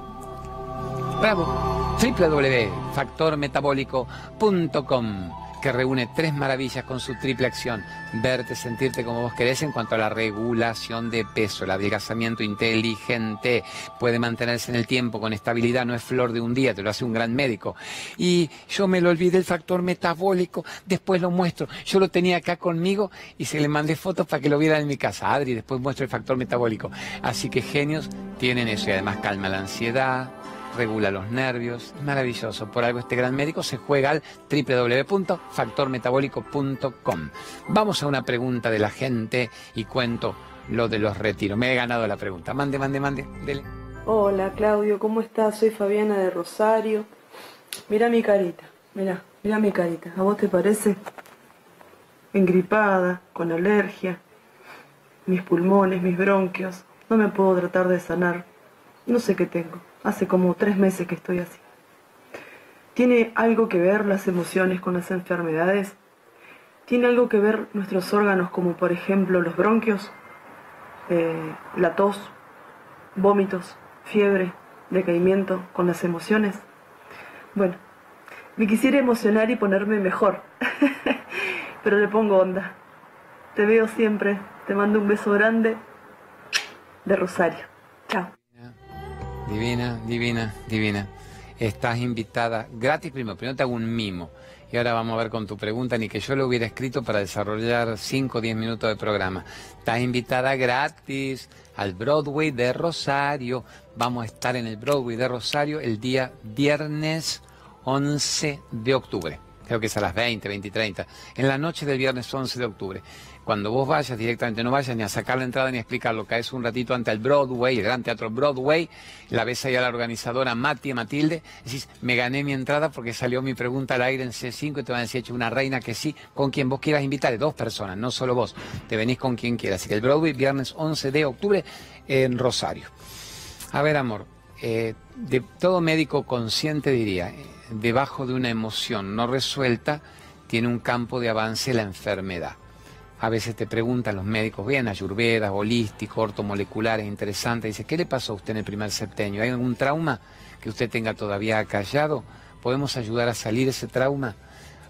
Bravo, www.factormetabólico.com. que reúne tres maravillas con su triple acción. Verte, sentirte como vos querés en cuanto a la regulación de peso, el adelgazamiento inteligente, puede mantenerse en el tiempo con estabilidad, no es flor de un día, te lo hace un gran médico. Y yo me lo olvidé el factor metabólico, después lo muestro. Yo lo tenía acá conmigo y se le mandé fotos para que lo vieran en mi casa. Adri, después muestro el factor metabólico. Así que genios tienen eso y además calma la ansiedad, regula los nervios, maravilloso. Por algo este gran médico se juega al www.factormetabólico.com. Vamos a una pregunta de la gente y cuento lo de los retiros. Me he ganado la pregunta. Mande, mande, mande. Dele. Hola Claudio, ¿cómo estás? Soy Fabiana de Rosario. Mira mi carita, mira, mira mi carita. ¿A vos te parece? Engripada, con alergia, mis pulmones, mis bronquios. No me puedo tratar de sanar. No sé qué tengo. Hace como tres meses que estoy así. ¿Tiene algo que ver las emociones con las enfermedades? ¿Tiene algo que ver nuestros órganos como por ejemplo los bronquios, eh, la tos, vómitos, fiebre, decaimiento con las emociones? Bueno, me quisiera emocionar y ponerme mejor, pero le pongo onda. Te veo siempre, te mando un beso grande de Rosario. Chao. Divina, divina, divina. Estás invitada gratis primero. Primero te hago un mimo. Y ahora vamos a ver con tu pregunta, ni que yo lo hubiera escrito para desarrollar 5 o 10 minutos de programa. Estás invitada gratis al Broadway de Rosario. Vamos a estar en el Broadway de Rosario el día viernes 11 de octubre. Creo que es a las 20, 20 y 30. En la noche del viernes 11 de octubre. Cuando vos vayas directamente, no vayas ni a sacar la entrada ni a explicarlo, caes un ratito ante el Broadway, el Gran Teatro Broadway, la ves ahí a la organizadora Mati Matilde, decís, me gané mi entrada porque salió mi pregunta al aire en C5 y te van a decir, hecho una reina que sí, con quien vos quieras invitar, dos personas, no solo vos, te venís con quien quieras. Así que el Broadway, viernes 11 de octubre en Rosario. A ver, amor, eh, de todo médico consciente diría, debajo de una emoción no resuelta, tiene un campo de avance la enfermedad. A veces te preguntan los médicos, bien, ayurvedas, holísticos, ortomoleculares, interesantes. Dice, ¿qué le pasó a usted en el primer septenio? ¿Hay algún trauma que usted tenga todavía callado? ¿Podemos ayudar a salir ese trauma?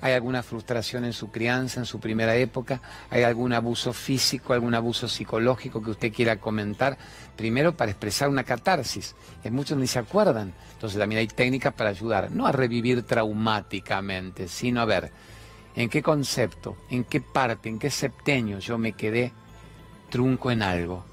¿Hay alguna frustración en su crianza, en su primera época? ¿Hay algún abuso físico, algún abuso psicológico que usted quiera comentar? Primero para expresar una catarsis, que muchos ni se acuerdan. Entonces también hay técnicas para ayudar, no a revivir traumáticamente, sino a ver en qué concepto, en qué parte, en qué septenio yo me quedé trunco en algo.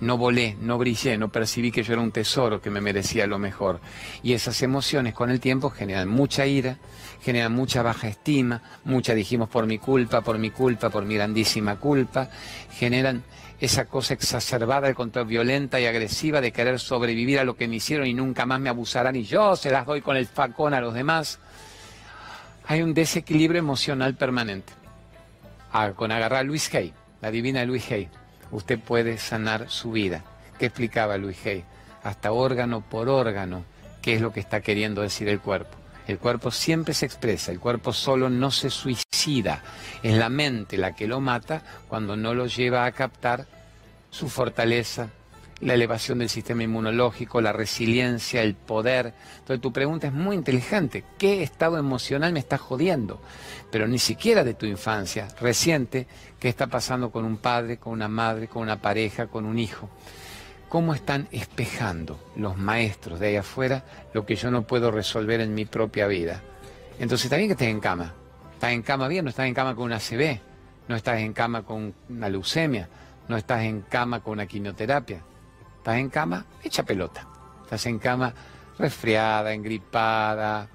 No volé, no brillé, no percibí que yo era un tesoro que me merecía lo mejor. Y esas emociones con el tiempo generan mucha ira, generan mucha baja estima, mucha dijimos por mi culpa, por mi culpa, por mi grandísima culpa, generan esa cosa exacerbada, el control violenta y agresiva de querer sobrevivir a lo que me hicieron y nunca más me abusarán y yo se las doy con el facón a los demás hay un desequilibrio emocional permanente. Ah, con agarrar a Luis Hay, la divina Luis Hay, usted puede sanar su vida. ¿Qué explicaba Luis Hay? Hasta órgano por órgano, qué es lo que está queriendo decir el cuerpo. El cuerpo siempre se expresa, el cuerpo solo no se suicida. Es la mente la que lo mata cuando no lo lleva a captar su fortaleza, la elevación del sistema inmunológico, la resiliencia, el poder. Entonces tu pregunta es muy inteligente. ¿Qué estado emocional me está jodiendo? Pero ni siquiera de tu infancia, reciente, ¿qué está pasando con un padre, con una madre, con una pareja, con un hijo? ¿Cómo están espejando los maestros de ahí afuera lo que yo no puedo resolver en mi propia vida? Entonces está bien que estés en cama. Estás en cama bien, no estás en cama con una CB, no estás en cama con una leucemia, no estás en cama con una quimioterapia Estás en cama, echa pelota. Estás en cama resfriada, engripada,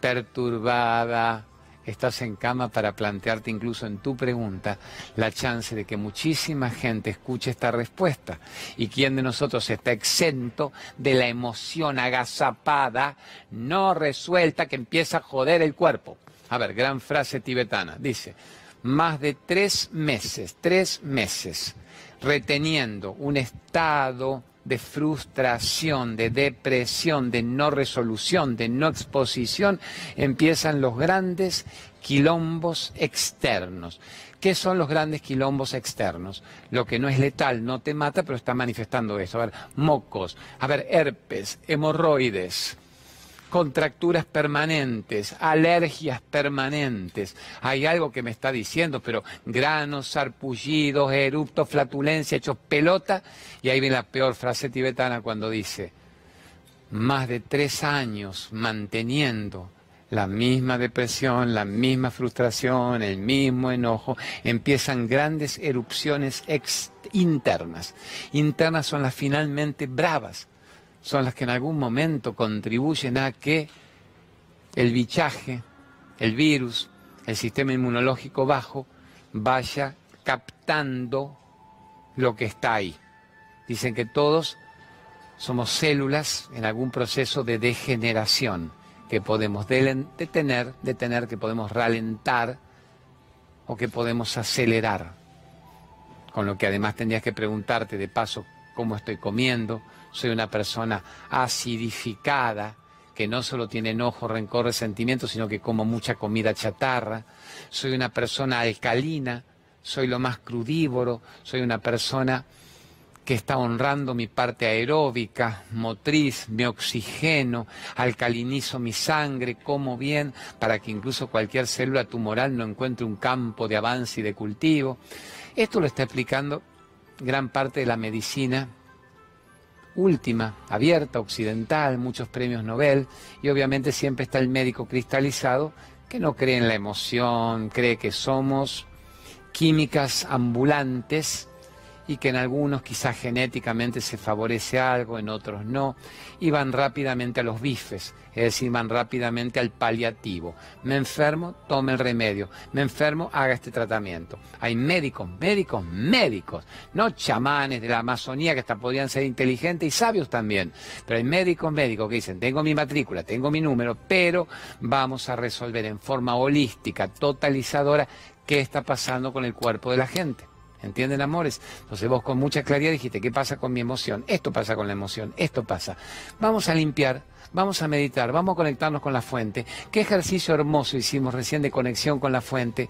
perturbada. Estás en cama para plantearte incluso en tu pregunta la chance de que muchísima gente escuche esta respuesta. ¿Y quién de nosotros está exento de la emoción agazapada, no resuelta, que empieza a joder el cuerpo? A ver, gran frase tibetana. Dice, más de tres meses, tres meses reteniendo un estado de frustración, de depresión, de no resolución, de no exposición, empiezan los grandes quilombos externos. ¿Qué son los grandes quilombos externos? Lo que no es letal, no te mata, pero está manifestando eso. A ver, mocos, a ver, herpes, hemorroides, contracturas permanentes, alergias permanentes. Hay algo que me está diciendo, pero granos, sarpullidos, eruptos, flatulencia, hechos pelota. Y ahí viene la peor frase tibetana cuando dice, más de tres años manteniendo la misma depresión, la misma frustración, el mismo enojo, empiezan grandes erupciones internas. Internas son las finalmente bravas, son las que en algún momento contribuyen a que el bichaje, el virus, el sistema inmunológico bajo, vaya captando lo que está ahí. Dicen que todos somos células en algún proceso de degeneración que podemos detener, detener, que podemos ralentar o que podemos acelerar. Con lo que además tendrías que preguntarte de paso cómo estoy comiendo. Soy una persona acidificada, que no solo tiene enojo, rencor, resentimiento, sino que como mucha comida chatarra. Soy una persona alcalina, soy lo más crudívoro, soy una persona que está honrando mi parte aeróbica, motriz, mi oxigeno, alcalinizo mi sangre, como bien, para que incluso cualquier célula tumoral no encuentre un campo de avance y de cultivo. Esto lo está explicando gran parte de la medicina última, abierta, occidental, muchos premios Nobel, y obviamente siempre está el médico cristalizado que no cree en la emoción, cree que somos químicas ambulantes, y que en algunos quizás genéticamente se favorece algo, en otros no, y van rápidamente a los bifes, es decir, van rápidamente al paliativo. Me enfermo, tome el remedio. Me enfermo, haga este tratamiento. Hay médicos, médicos, médicos, no chamanes de la Amazonía que hasta podrían ser inteligentes y sabios también, pero hay médicos, médicos que dicen, tengo mi matrícula, tengo mi número, pero vamos a resolver en forma holística, totalizadora, qué está pasando con el cuerpo de la gente. ¿Entienden, amores? Entonces vos con mucha claridad dijiste, ¿qué pasa con mi emoción? Esto pasa con la emoción, esto pasa. Vamos a limpiar, vamos a meditar, vamos a conectarnos con la fuente. ¿Qué ejercicio hermoso hicimos recién de conexión con la fuente?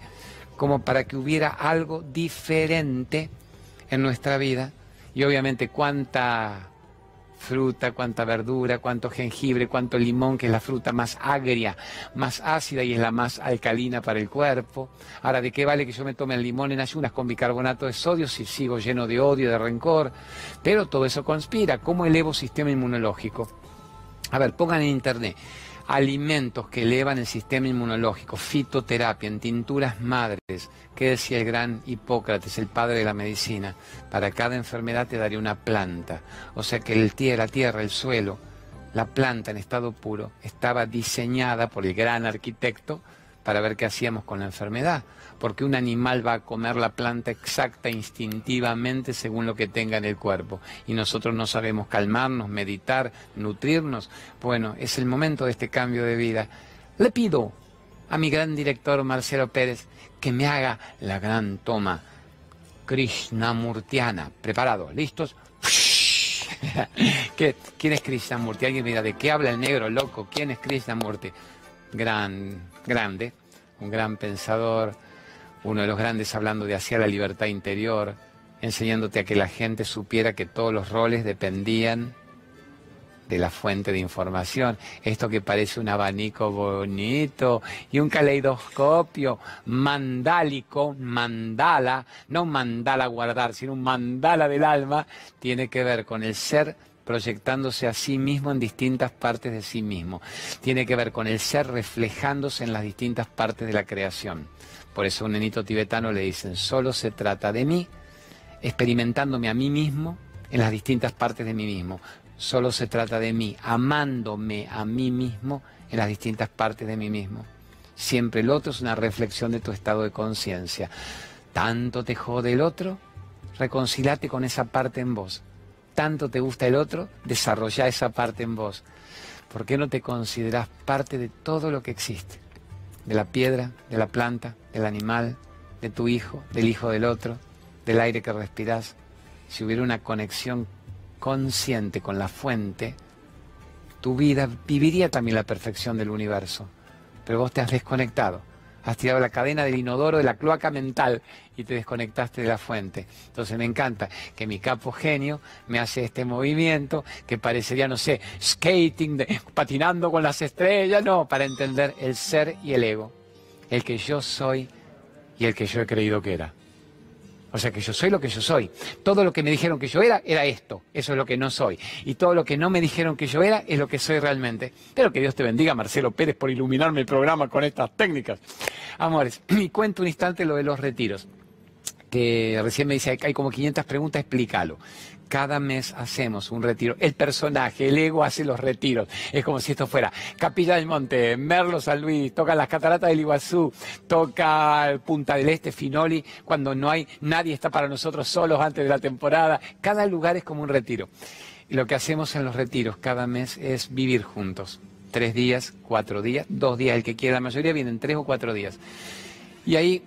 Como para que hubiera algo diferente en nuestra vida. Y obviamente cuánta fruta, cuánta verdura, cuánto jengibre, cuánto limón, que es la fruta más agria, más ácida y es la más alcalina para el cuerpo. Ahora, ¿de qué vale que yo me tome el limón en ayunas con bicarbonato de sodio si sigo lleno de odio, de rencor? Pero todo eso conspira. ¿Cómo elevo sistema inmunológico? A ver, pongan en internet alimentos que elevan el sistema inmunológico, fitoterapia, en tinturas madres, que decía el gran Hipócrates, el padre de la medicina, para cada enfermedad te daría una planta. O sea que el tierra, la tierra, el suelo, la planta en estado puro, estaba diseñada por el gran arquitecto para ver qué hacíamos con la enfermedad porque un animal va a comer la planta exacta instintivamente según lo que tenga en el cuerpo y nosotros no sabemos calmarnos, meditar, nutrirnos. Bueno, es el momento de este cambio de vida. Le pido a mi gran director Marcelo Pérez que me haga la gran toma Krishnamurtiana. ¿Preparados? ¿Listos? ¿Quién es Krishnamurti? Alguien mira, ¿de qué habla el negro loco? ¿Quién es Krishnamurti? Gran, grande, un gran pensador, uno de los grandes hablando de hacia la libertad interior, enseñándote a que la gente supiera que todos los roles dependían de la fuente de información. Esto que parece un abanico bonito y un caleidoscopio mandálico, mandala, no mandala guardar, sino un mandala del alma, tiene que ver con el ser proyectándose a sí mismo en distintas partes de sí mismo. Tiene que ver con el ser reflejándose en las distintas partes de la creación. Por eso a un nenito tibetano le dicen, solo se trata de mí, experimentándome a mí mismo en las distintas partes de mí mismo. Solo se trata de mí, amándome a mí mismo en las distintas partes de mí mismo. Siempre el otro es una reflexión de tu estado de conciencia. Tanto te jode el otro, reconcilate con esa parte en vos. Tanto te gusta el otro, desarrolla esa parte en vos. ¿Por qué no te consideras parte de todo lo que existe? De la piedra, de la planta, del animal, de tu hijo, del hijo del otro, del aire que respiras, si hubiera una conexión consciente con la fuente, tu vida viviría también la perfección del universo. Pero vos te has desconectado. Has tirado la cadena del inodoro de la cloaca mental y te desconectaste de la fuente. Entonces me encanta que mi capo genio me hace este movimiento que parecería, no sé, skating, de, patinando con las estrellas, no, para entender el ser y el ego, el que yo soy y el que yo he creído que era. O sea que yo soy lo que yo soy. Todo lo que me dijeron que yo era, era esto. Eso es lo que no soy. Y todo lo que no me dijeron que yo era, es lo que soy realmente. Pero que Dios te bendiga, Marcelo Pérez, por iluminarme el programa con estas técnicas. Amores, y cuento un instante lo de los retiros. Que recién me dice, hay como 500 preguntas, explícalo cada mes hacemos un retiro. El personaje, el ego hace los retiros. Es como si esto fuera Capilla del Monte, Merlo San Luis, toca las cataratas del Iguazú, toca Punta del Este, Finoli, cuando no hay, nadie está para nosotros solos antes de la temporada. Cada lugar es como un retiro. Y lo que hacemos en los retiros cada mes es vivir juntos. Tres días, cuatro días, dos días, el que quiera, la mayoría vienen tres o cuatro días. Y ahí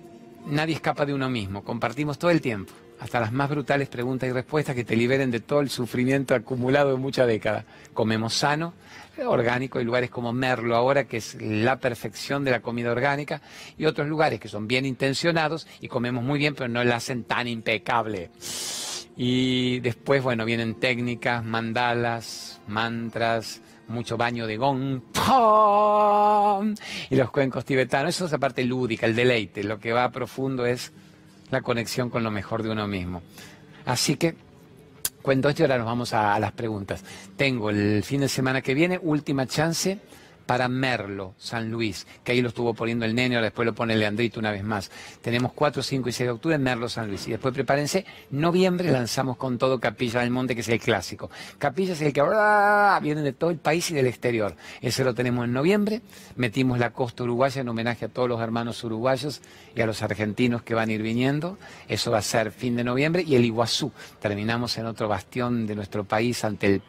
nadie escapa de uno mismo, compartimos todo el tiempo hasta las más brutales preguntas y respuestas que te liberen de todo el sufrimiento acumulado de muchas décadas. Comemos sano, orgánico, hay lugares como Merlo ahora, que es la perfección de la comida orgánica, y otros lugares que son bien intencionados y comemos muy bien, pero no la hacen tan impecable. Y después, bueno, vienen técnicas, mandalas, mantras, mucho baño de gong, y los cuencos tibetanos. Eso es la parte lúdica, el deleite. Lo que va profundo es la conexión con lo mejor de uno mismo. Así que cuento esto y ahora nos vamos a, a las preguntas. Tengo el fin de semana que viene, última chance para Merlo, San Luis, que ahí lo estuvo poniendo el nene, ahora después lo pone Leandrito una vez más. Tenemos 4, 5 y 6 de octubre en Merlo, San Luis. Y después prepárense, noviembre lanzamos con todo Capilla del Monte, que es el clásico. Capilla es el que ahora viene de todo el país y del exterior. Ese lo tenemos en noviembre. Metimos la costa uruguaya en homenaje a todos los hermanos uruguayos y a los argentinos que van a ir viniendo. Eso va a ser fin de noviembre. Y el Iguazú. Terminamos en otro bastión de nuestro país ante el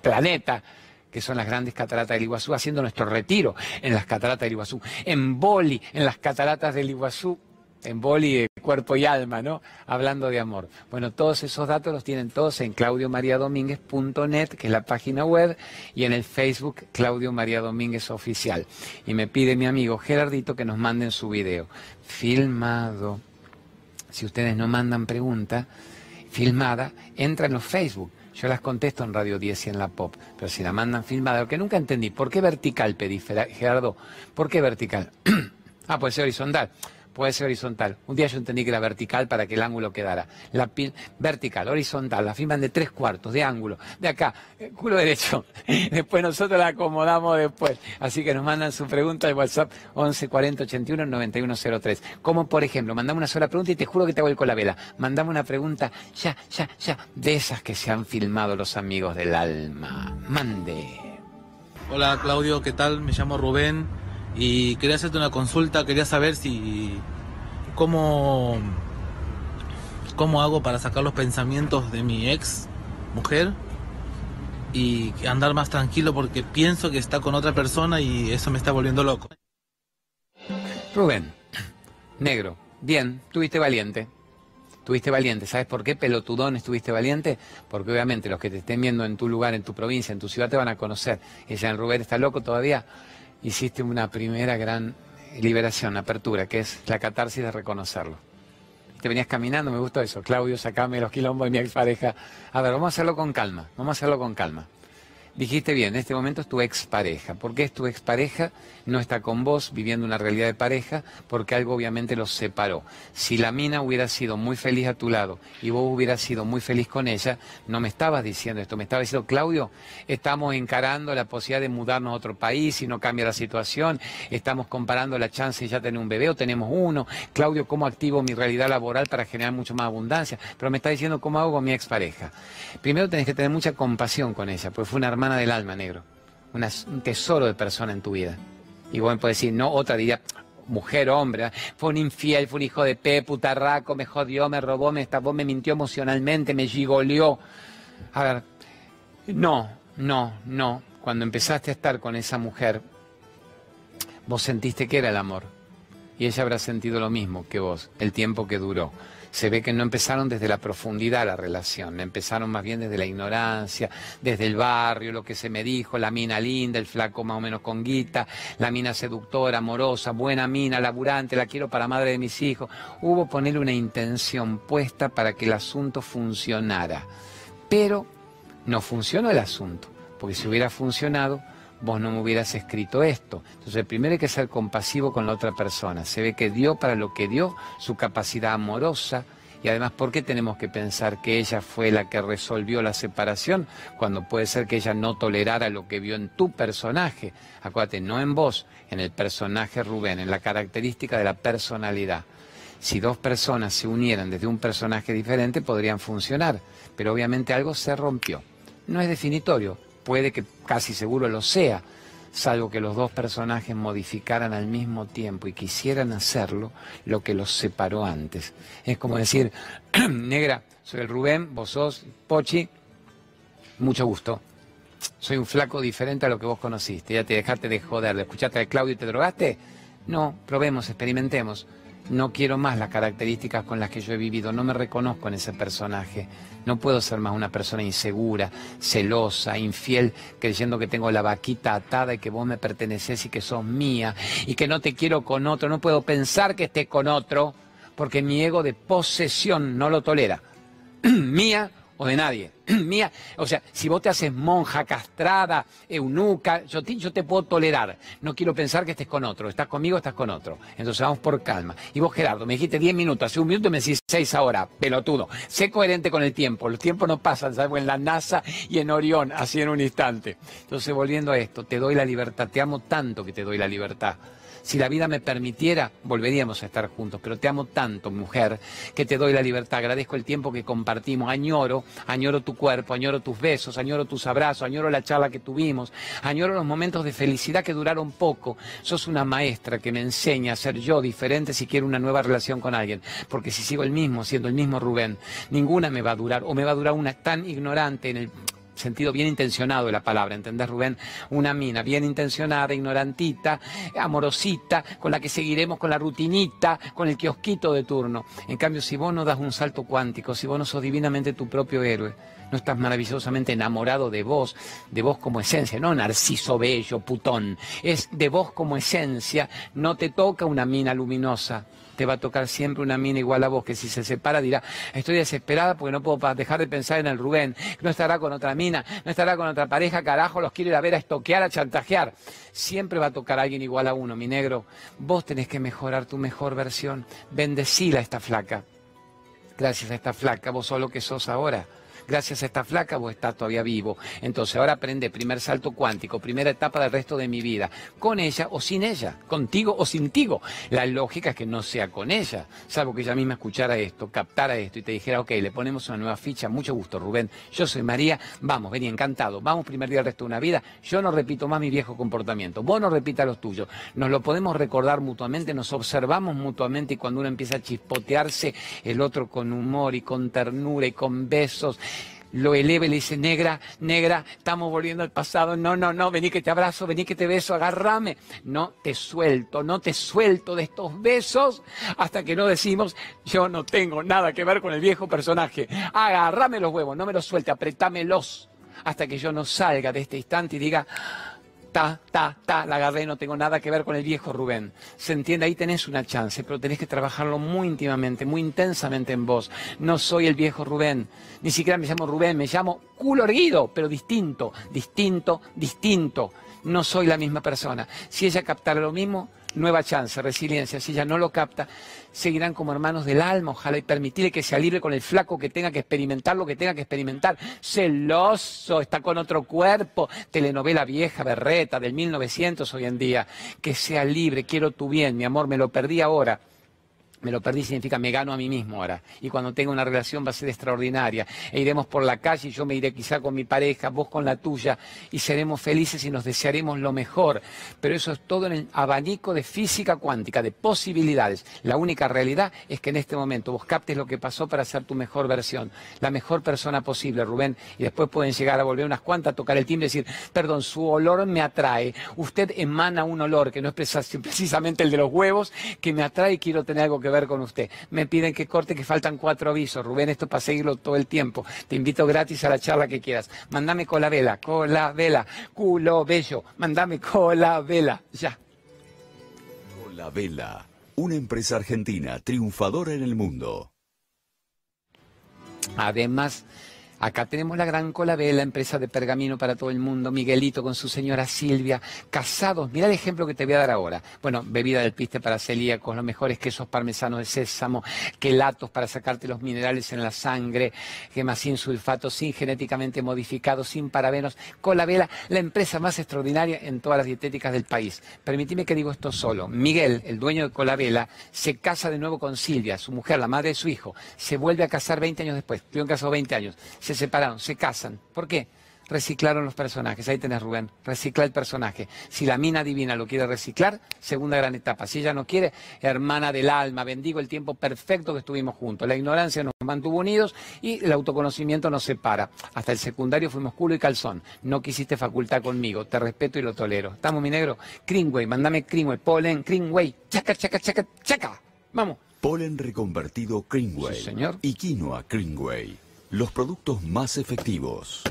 planeta que son las grandes cataratas del Iguazú, haciendo nuestro retiro en las cataratas del Iguazú, en Boli, en las cataratas del Iguazú, en Boli de cuerpo y alma, ¿no? Hablando de amor. Bueno, todos esos datos los tienen todos en claudiomariadomínguez.net, que es la página web, y en el Facebook Claudio María Domínguez Oficial. Y me pide mi amigo Gerardito que nos manden su video. Filmado. Si ustedes no mandan pregunta, filmada, entra en los Facebook yo las contesto en Radio 10 y en la Pop, pero si la mandan filmada, lo que nunca entendí, ¿por qué vertical pedí, Gerardo? ¿Por qué vertical? ah, puede ser horizontal puede ser horizontal. Un día yo entendí que era vertical para que el ángulo quedara. La pin, vertical, horizontal, la firman de tres cuartos, de ángulo, de acá, eh, culo derecho. Después nosotros la acomodamos después. Así que nos mandan su pregunta al WhatsApp 11 40 81 9103. Como por ejemplo, mandame una sola pregunta y te juro que te hago el con la vela. Mandame una pregunta, ya, ya, ya, de esas que se han filmado los amigos del alma. Mande. Hola Claudio, ¿qué tal? Me llamo Rubén y quería hacerte una consulta, quería saber si cómo cómo hago para sacar los pensamientos de mi ex mujer y andar más tranquilo porque pienso que está con otra persona y eso me está volviendo loco. Rubén, negro, bien, tuviste valiente. Tuviste valiente, ¿sabes por qué? Pelotudón estuviste valiente, porque obviamente los que te estén viendo en tu lugar, en tu provincia, en tu ciudad, te van a conocer. Y en Rubén está loco todavía hiciste una primera gran liberación, apertura, que es la catarsis de reconocerlo. Te venías caminando, me gustó eso. Claudio, sacame los quilombos de mi expareja. A ver, vamos a hacerlo con calma, vamos a hacerlo con calma. Dijiste bien, en este momento es tu expareja. ¿Por qué es tu expareja? No está con vos viviendo una realidad de pareja porque algo obviamente los separó. Si la mina hubiera sido muy feliz a tu lado y vos hubieras sido muy feliz con ella, no me estabas diciendo esto, me estabas diciendo, Claudio, estamos encarando la posibilidad de mudarnos a otro país si no cambia la situación, estamos comparando la chance de ya tener un bebé o tenemos uno. Claudio, ¿cómo activo mi realidad laboral para generar mucho más abundancia? Pero me está diciendo cómo hago con mi expareja. Primero tenés que tener mucha compasión con ella, porque fue una hermana del alma, negro. un tesoro de persona en tu vida. Y me puedes decir, no, otra diría, mujer, hombre, ¿eh? fue un infiel, fue un hijo de pe, putarraco, me jodió, me robó, me estafó, me mintió emocionalmente, me gigoleó. A ver, no, no, no. Cuando empezaste a estar con esa mujer, vos sentiste que era el amor. y ella habrá sentido lo mismo que vos, el tiempo que duró. Se ve que no empezaron desde la profundidad la relación, empezaron más bien desde la ignorancia, desde el barrio, lo que se me dijo, la mina linda, el flaco más o menos con guita, la mina seductora, amorosa, buena mina, laburante, la quiero para madre de mis hijos. Hubo ponerle una intención puesta para que el asunto funcionara. Pero no funcionó el asunto, porque si hubiera funcionado, vos no me hubieras escrito esto. Entonces, primero hay que ser compasivo con la otra persona. Se ve que dio para lo que dio su capacidad amorosa. Y además, ¿por qué tenemos que pensar que ella fue la que resolvió la separación cuando puede ser que ella no tolerara lo que vio en tu personaje? Acuérdate, no en vos, en el personaje Rubén, en la característica de la personalidad. Si dos personas se unieran desde un personaje diferente, podrían funcionar, pero obviamente algo se rompió. No es definitorio, puede que casi seguro lo sea, salvo que los dos personajes modificaran al mismo tiempo y quisieran hacerlo lo que los separó antes. Es como decir, negra, soy el Rubén, vos sos Pochi, mucho gusto. Soy un flaco diferente a lo que vos conociste. Ya te dejaste de joder, de escucharte a Claudio y te drogaste. No, probemos, experimentemos. No quiero más las características con las que yo he vivido, no me reconozco en ese personaje. No puedo ser más una persona insegura, celosa, infiel, creyendo que tengo la vaquita atada y que vos me perteneces y que sos mía y que no te quiero con otro. No puedo pensar que estés con otro porque mi ego de posesión no lo tolera. mía o de nadie. Mía, o sea, si vos te haces monja, castrada, eunuca, yo te, yo te puedo tolerar. No quiero pensar que estés con otro. Estás conmigo, estás con otro. Entonces vamos por calma. Y vos, Gerardo, me dijiste 10 minutos, hace un minuto me decís 6 ahora, pelotudo. Sé coherente con el tiempo. Los tiempos no pasan, salvo en la NASA y en Orión, así en un instante. Entonces, volviendo a esto, te doy la libertad. Te amo tanto que te doy la libertad. Si la vida me permitiera, volveríamos a estar juntos, pero te amo tanto, mujer, que te doy la libertad. Agradezco el tiempo que compartimos. Añoro, añoro tu cuerpo, añoro tus besos, añoro tus abrazos, añoro la charla que tuvimos, añoro los momentos de felicidad que duraron poco. Sos una maestra que me enseña a ser yo diferente si quiero una nueva relación con alguien. Porque si sigo el mismo, siendo el mismo Rubén, ninguna me va a durar, o me va a durar una tan ignorante en el sentido bien intencionado de la palabra, ¿entendés Rubén? Una mina bien intencionada, ignorantita, amorosita, con la que seguiremos con la rutinita, con el kiosquito de turno. En cambio, si vos no das un salto cuántico, si vos no sos divinamente tu propio héroe, no estás maravillosamente enamorado de vos, de vos como esencia, no narciso bello, putón, es de vos como esencia, no te toca una mina luminosa, te va a tocar siempre una mina igual a vos, que si se separa dirá, estoy desesperada porque no puedo dejar de pensar en el Rubén, no estará con otra mina, no estará con otra pareja, carajo, los quiero ir a ver a estoquear, a chantajear. Siempre va a tocar a alguien igual a uno, mi negro. Vos tenés que mejorar tu mejor versión. Bendecila a esta flaca. Gracias a esta flaca, vos sos lo que sos ahora gracias a esta flaca vos estás todavía vivo. Entonces ahora aprende primer salto cuántico, primera etapa del resto de mi vida, con ella o sin ella, contigo o sin tigo. La lógica es que no sea con ella, salvo que ella misma escuchara esto, captara esto y te dijera, ok, le ponemos una nueva ficha, mucho gusto Rubén, yo soy María, vamos, vení, encantado, vamos primer día del resto de una vida, yo no repito más mi viejo comportamiento, vos no repitas los tuyos, nos lo podemos recordar mutuamente, nos observamos mutuamente y cuando uno empieza a chispotearse, el otro con humor y con ternura y con besos, lo eleva y le dice, negra, negra, estamos volviendo al pasado, no, no, no, vení que te abrazo, vení que te beso, agárrame. No te suelto, no te suelto de estos besos hasta que no decimos, yo no tengo nada que ver con el viejo personaje. Agárrame los huevos, no me los suelte, apretámelos hasta que yo no salga de este instante y diga, ta, ta, ta, la agarré, no tengo nada que ver con el viejo Rubén. Se entiende, ahí tenés una chance, pero tenés que trabajarlo muy íntimamente, muy intensamente en vos. No soy el viejo Rubén, ni siquiera me llamo Rubén, me llamo culo erguido, pero distinto, distinto, distinto. No soy la misma persona. Si ella captara lo mismo, nueva chance, resiliencia. Si ella no lo capta, seguirán como hermanos del alma, ojalá y permitirle que se libre con el flaco que tenga que experimentar lo que tenga que experimentar. Celoso, está con otro cuerpo, telenovela vieja, berreta, del 1900 hoy en día. Que sea libre, quiero tu bien, mi amor, me lo perdí ahora Me lo perdí significa me gano a mí mismo ahora. Y cuando tenga una relación va a ser extraordinaria. E iremos por la calle y yo me iré quizá con mi pareja, vos con la tuya, y seremos felices y nos desearemos lo mejor. Pero eso es todo en el abanico de física cuántica, de posibilidades. La única realidad es que en este momento vos captes lo que pasó para ser tu mejor versión, la mejor persona posible, Rubén. Y después pueden llegar a volver unas cuantas, a tocar el timbre y decir, perdón, su olor me atrae. Usted emana un olor que no es precisamente el de los huevos, que me atrae y quiero tener algo que ver con usted. Me piden que corte, que faltan cuatro avisos. Rubén, esto es para seguirlo todo el tiempo. Te invito gratis a la charla que quieras. Mándame con la vela, con la vela, culo bello. Mándame con la vela, ya. Con la vela, una empresa argentina triunfadora en el mundo. Además, Acá tenemos la Gran Colabela, empresa de pergamino para todo el mundo, Miguelito con su señora Silvia, casados. Mira el ejemplo que te voy a dar ahora. Bueno, bebida del piste para celíacos, los mejores quesos parmesanos de sésamo, quelatos para sacarte los minerales en la sangre, gemas sin sulfato, sin genéticamente modificados, sin parabenos. Colabela, la empresa más extraordinaria en todas las dietéticas del país. Permitime que digo esto solo. Miguel, el dueño de Colabela, se casa de nuevo con Silvia, su mujer, la madre de su hijo. Se vuelve a casar 20 años después. Estuvieron casados 20 años separaron, se casan. ¿Por qué? Reciclaron los personajes. Ahí tenés, Rubén. Recicla el personaje. Si la mina divina lo quiere reciclar, segunda gran etapa. Si ella no quiere, hermana del alma, bendigo el tiempo perfecto que estuvimos juntos. La ignorancia nos mantuvo unidos y el autoconocimiento nos separa. Hasta el secundario fuimos culo y calzón. No quisiste facultad conmigo. Te respeto y lo tolero. ¿Estamos, mi negro? Greenway, mandame Greenway. Polen, Greenway. Chaca, chaca, chaca, chaca. Vamos. Polen reconvertido Greenway. Sí, señor. Y quinoa Greenway los productos más efectivos.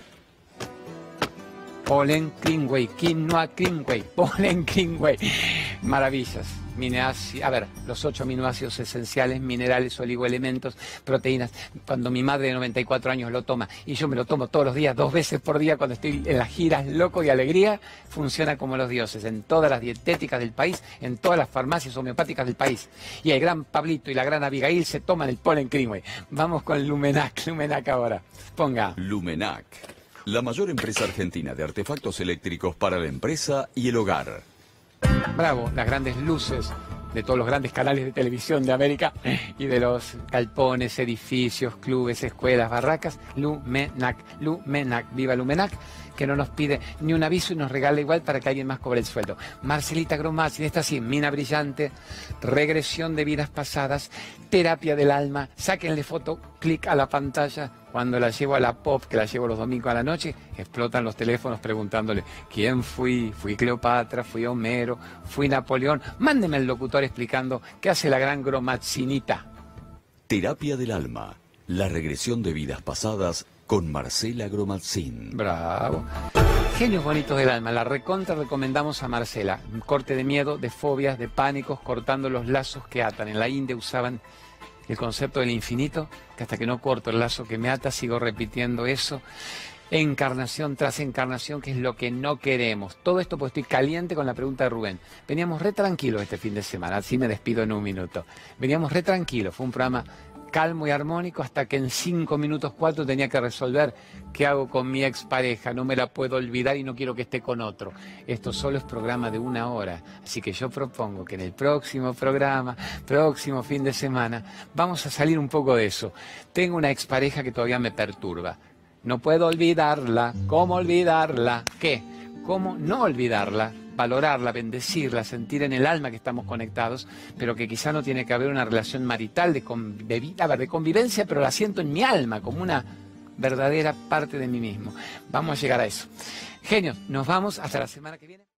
Polen Greenway, quinoa Greenway, polen Greenway. Maravillas. A ver, los ocho aminoácidos esenciales, minerales, oligoelementos, proteínas. Cuando mi madre de 94 años lo toma y yo me lo tomo todos los días, dos veces por día cuando estoy en las giras loco y alegría, funciona como los dioses en todas las dietéticas del país, en todas las farmacias homeopáticas del país. Y el gran Pablito y la gran Abigail se toman el polen Greenway. Vamos con Lumenac, Lumenac ahora. Ponga. Lumenac, la mayor empresa argentina de artefactos eléctricos para la empresa y el hogar. Bravo, las grandes luces de todos los grandes canales de televisión de América y de los galpones, edificios, clubes, escuelas, barracas. Lumenac, Lumenac, viva Lumenac, que no nos pide ni un aviso y nos regala igual para que alguien más cobre el sueldo. Marcelita Gromazzi, esta sí, mina brillante, regresión de vidas pasadas, terapia del alma, sáquenle foto, clic a la pantalla, cuando la llevo a la pop, que la llevo los domingos a la noche, explotan los teléfonos preguntándole, ¿quién fui? ¿Fui Cleopatra? ¿Fui Homero? ¿Fui Napoleón? Mándeme el locutor explicando qué hace la gran gromazinita. Terapia del alma, la regresión de vidas pasadas con Marcela Gromazin. Bravo. Genios bonitos del alma, la recontra recomendamos a Marcela. Corte de miedo, de fobias, de pánicos, cortando los lazos que atan. En la India usaban el concepto del infinito, que hasta que no corto el lazo que me ata, sigo repitiendo eso. Encarnación tras encarnación, que es lo que no queremos. Todo esto pues estoy caliente con la pregunta de Rubén. Veníamos re tranquilos este fin de semana, así me despido en un minuto. Veníamos re tranquilos, fue un programa calmo y armónico hasta que en cinco minutos cuatro tenía que resolver qué hago con mi expareja, no me la puedo olvidar y no quiero que esté con otro. Esto solo es programa de una hora, así que yo propongo que en el próximo programa, próximo fin de semana, vamos a salir un poco de eso. Tengo una expareja que todavía me perturba. No puedo olvidarla. ¿Cómo olvidarla? ¿Qué? ¿Cómo no olvidarla? valorarla, bendecirla, sentir en el alma que estamos conectados, pero que quizá no tiene que haber una relación marital de, de convivencia, pero la siento en mi alma como una verdadera parte de mí mismo. Vamos a llegar a eso. Genios, nos vamos hasta la semana que viene.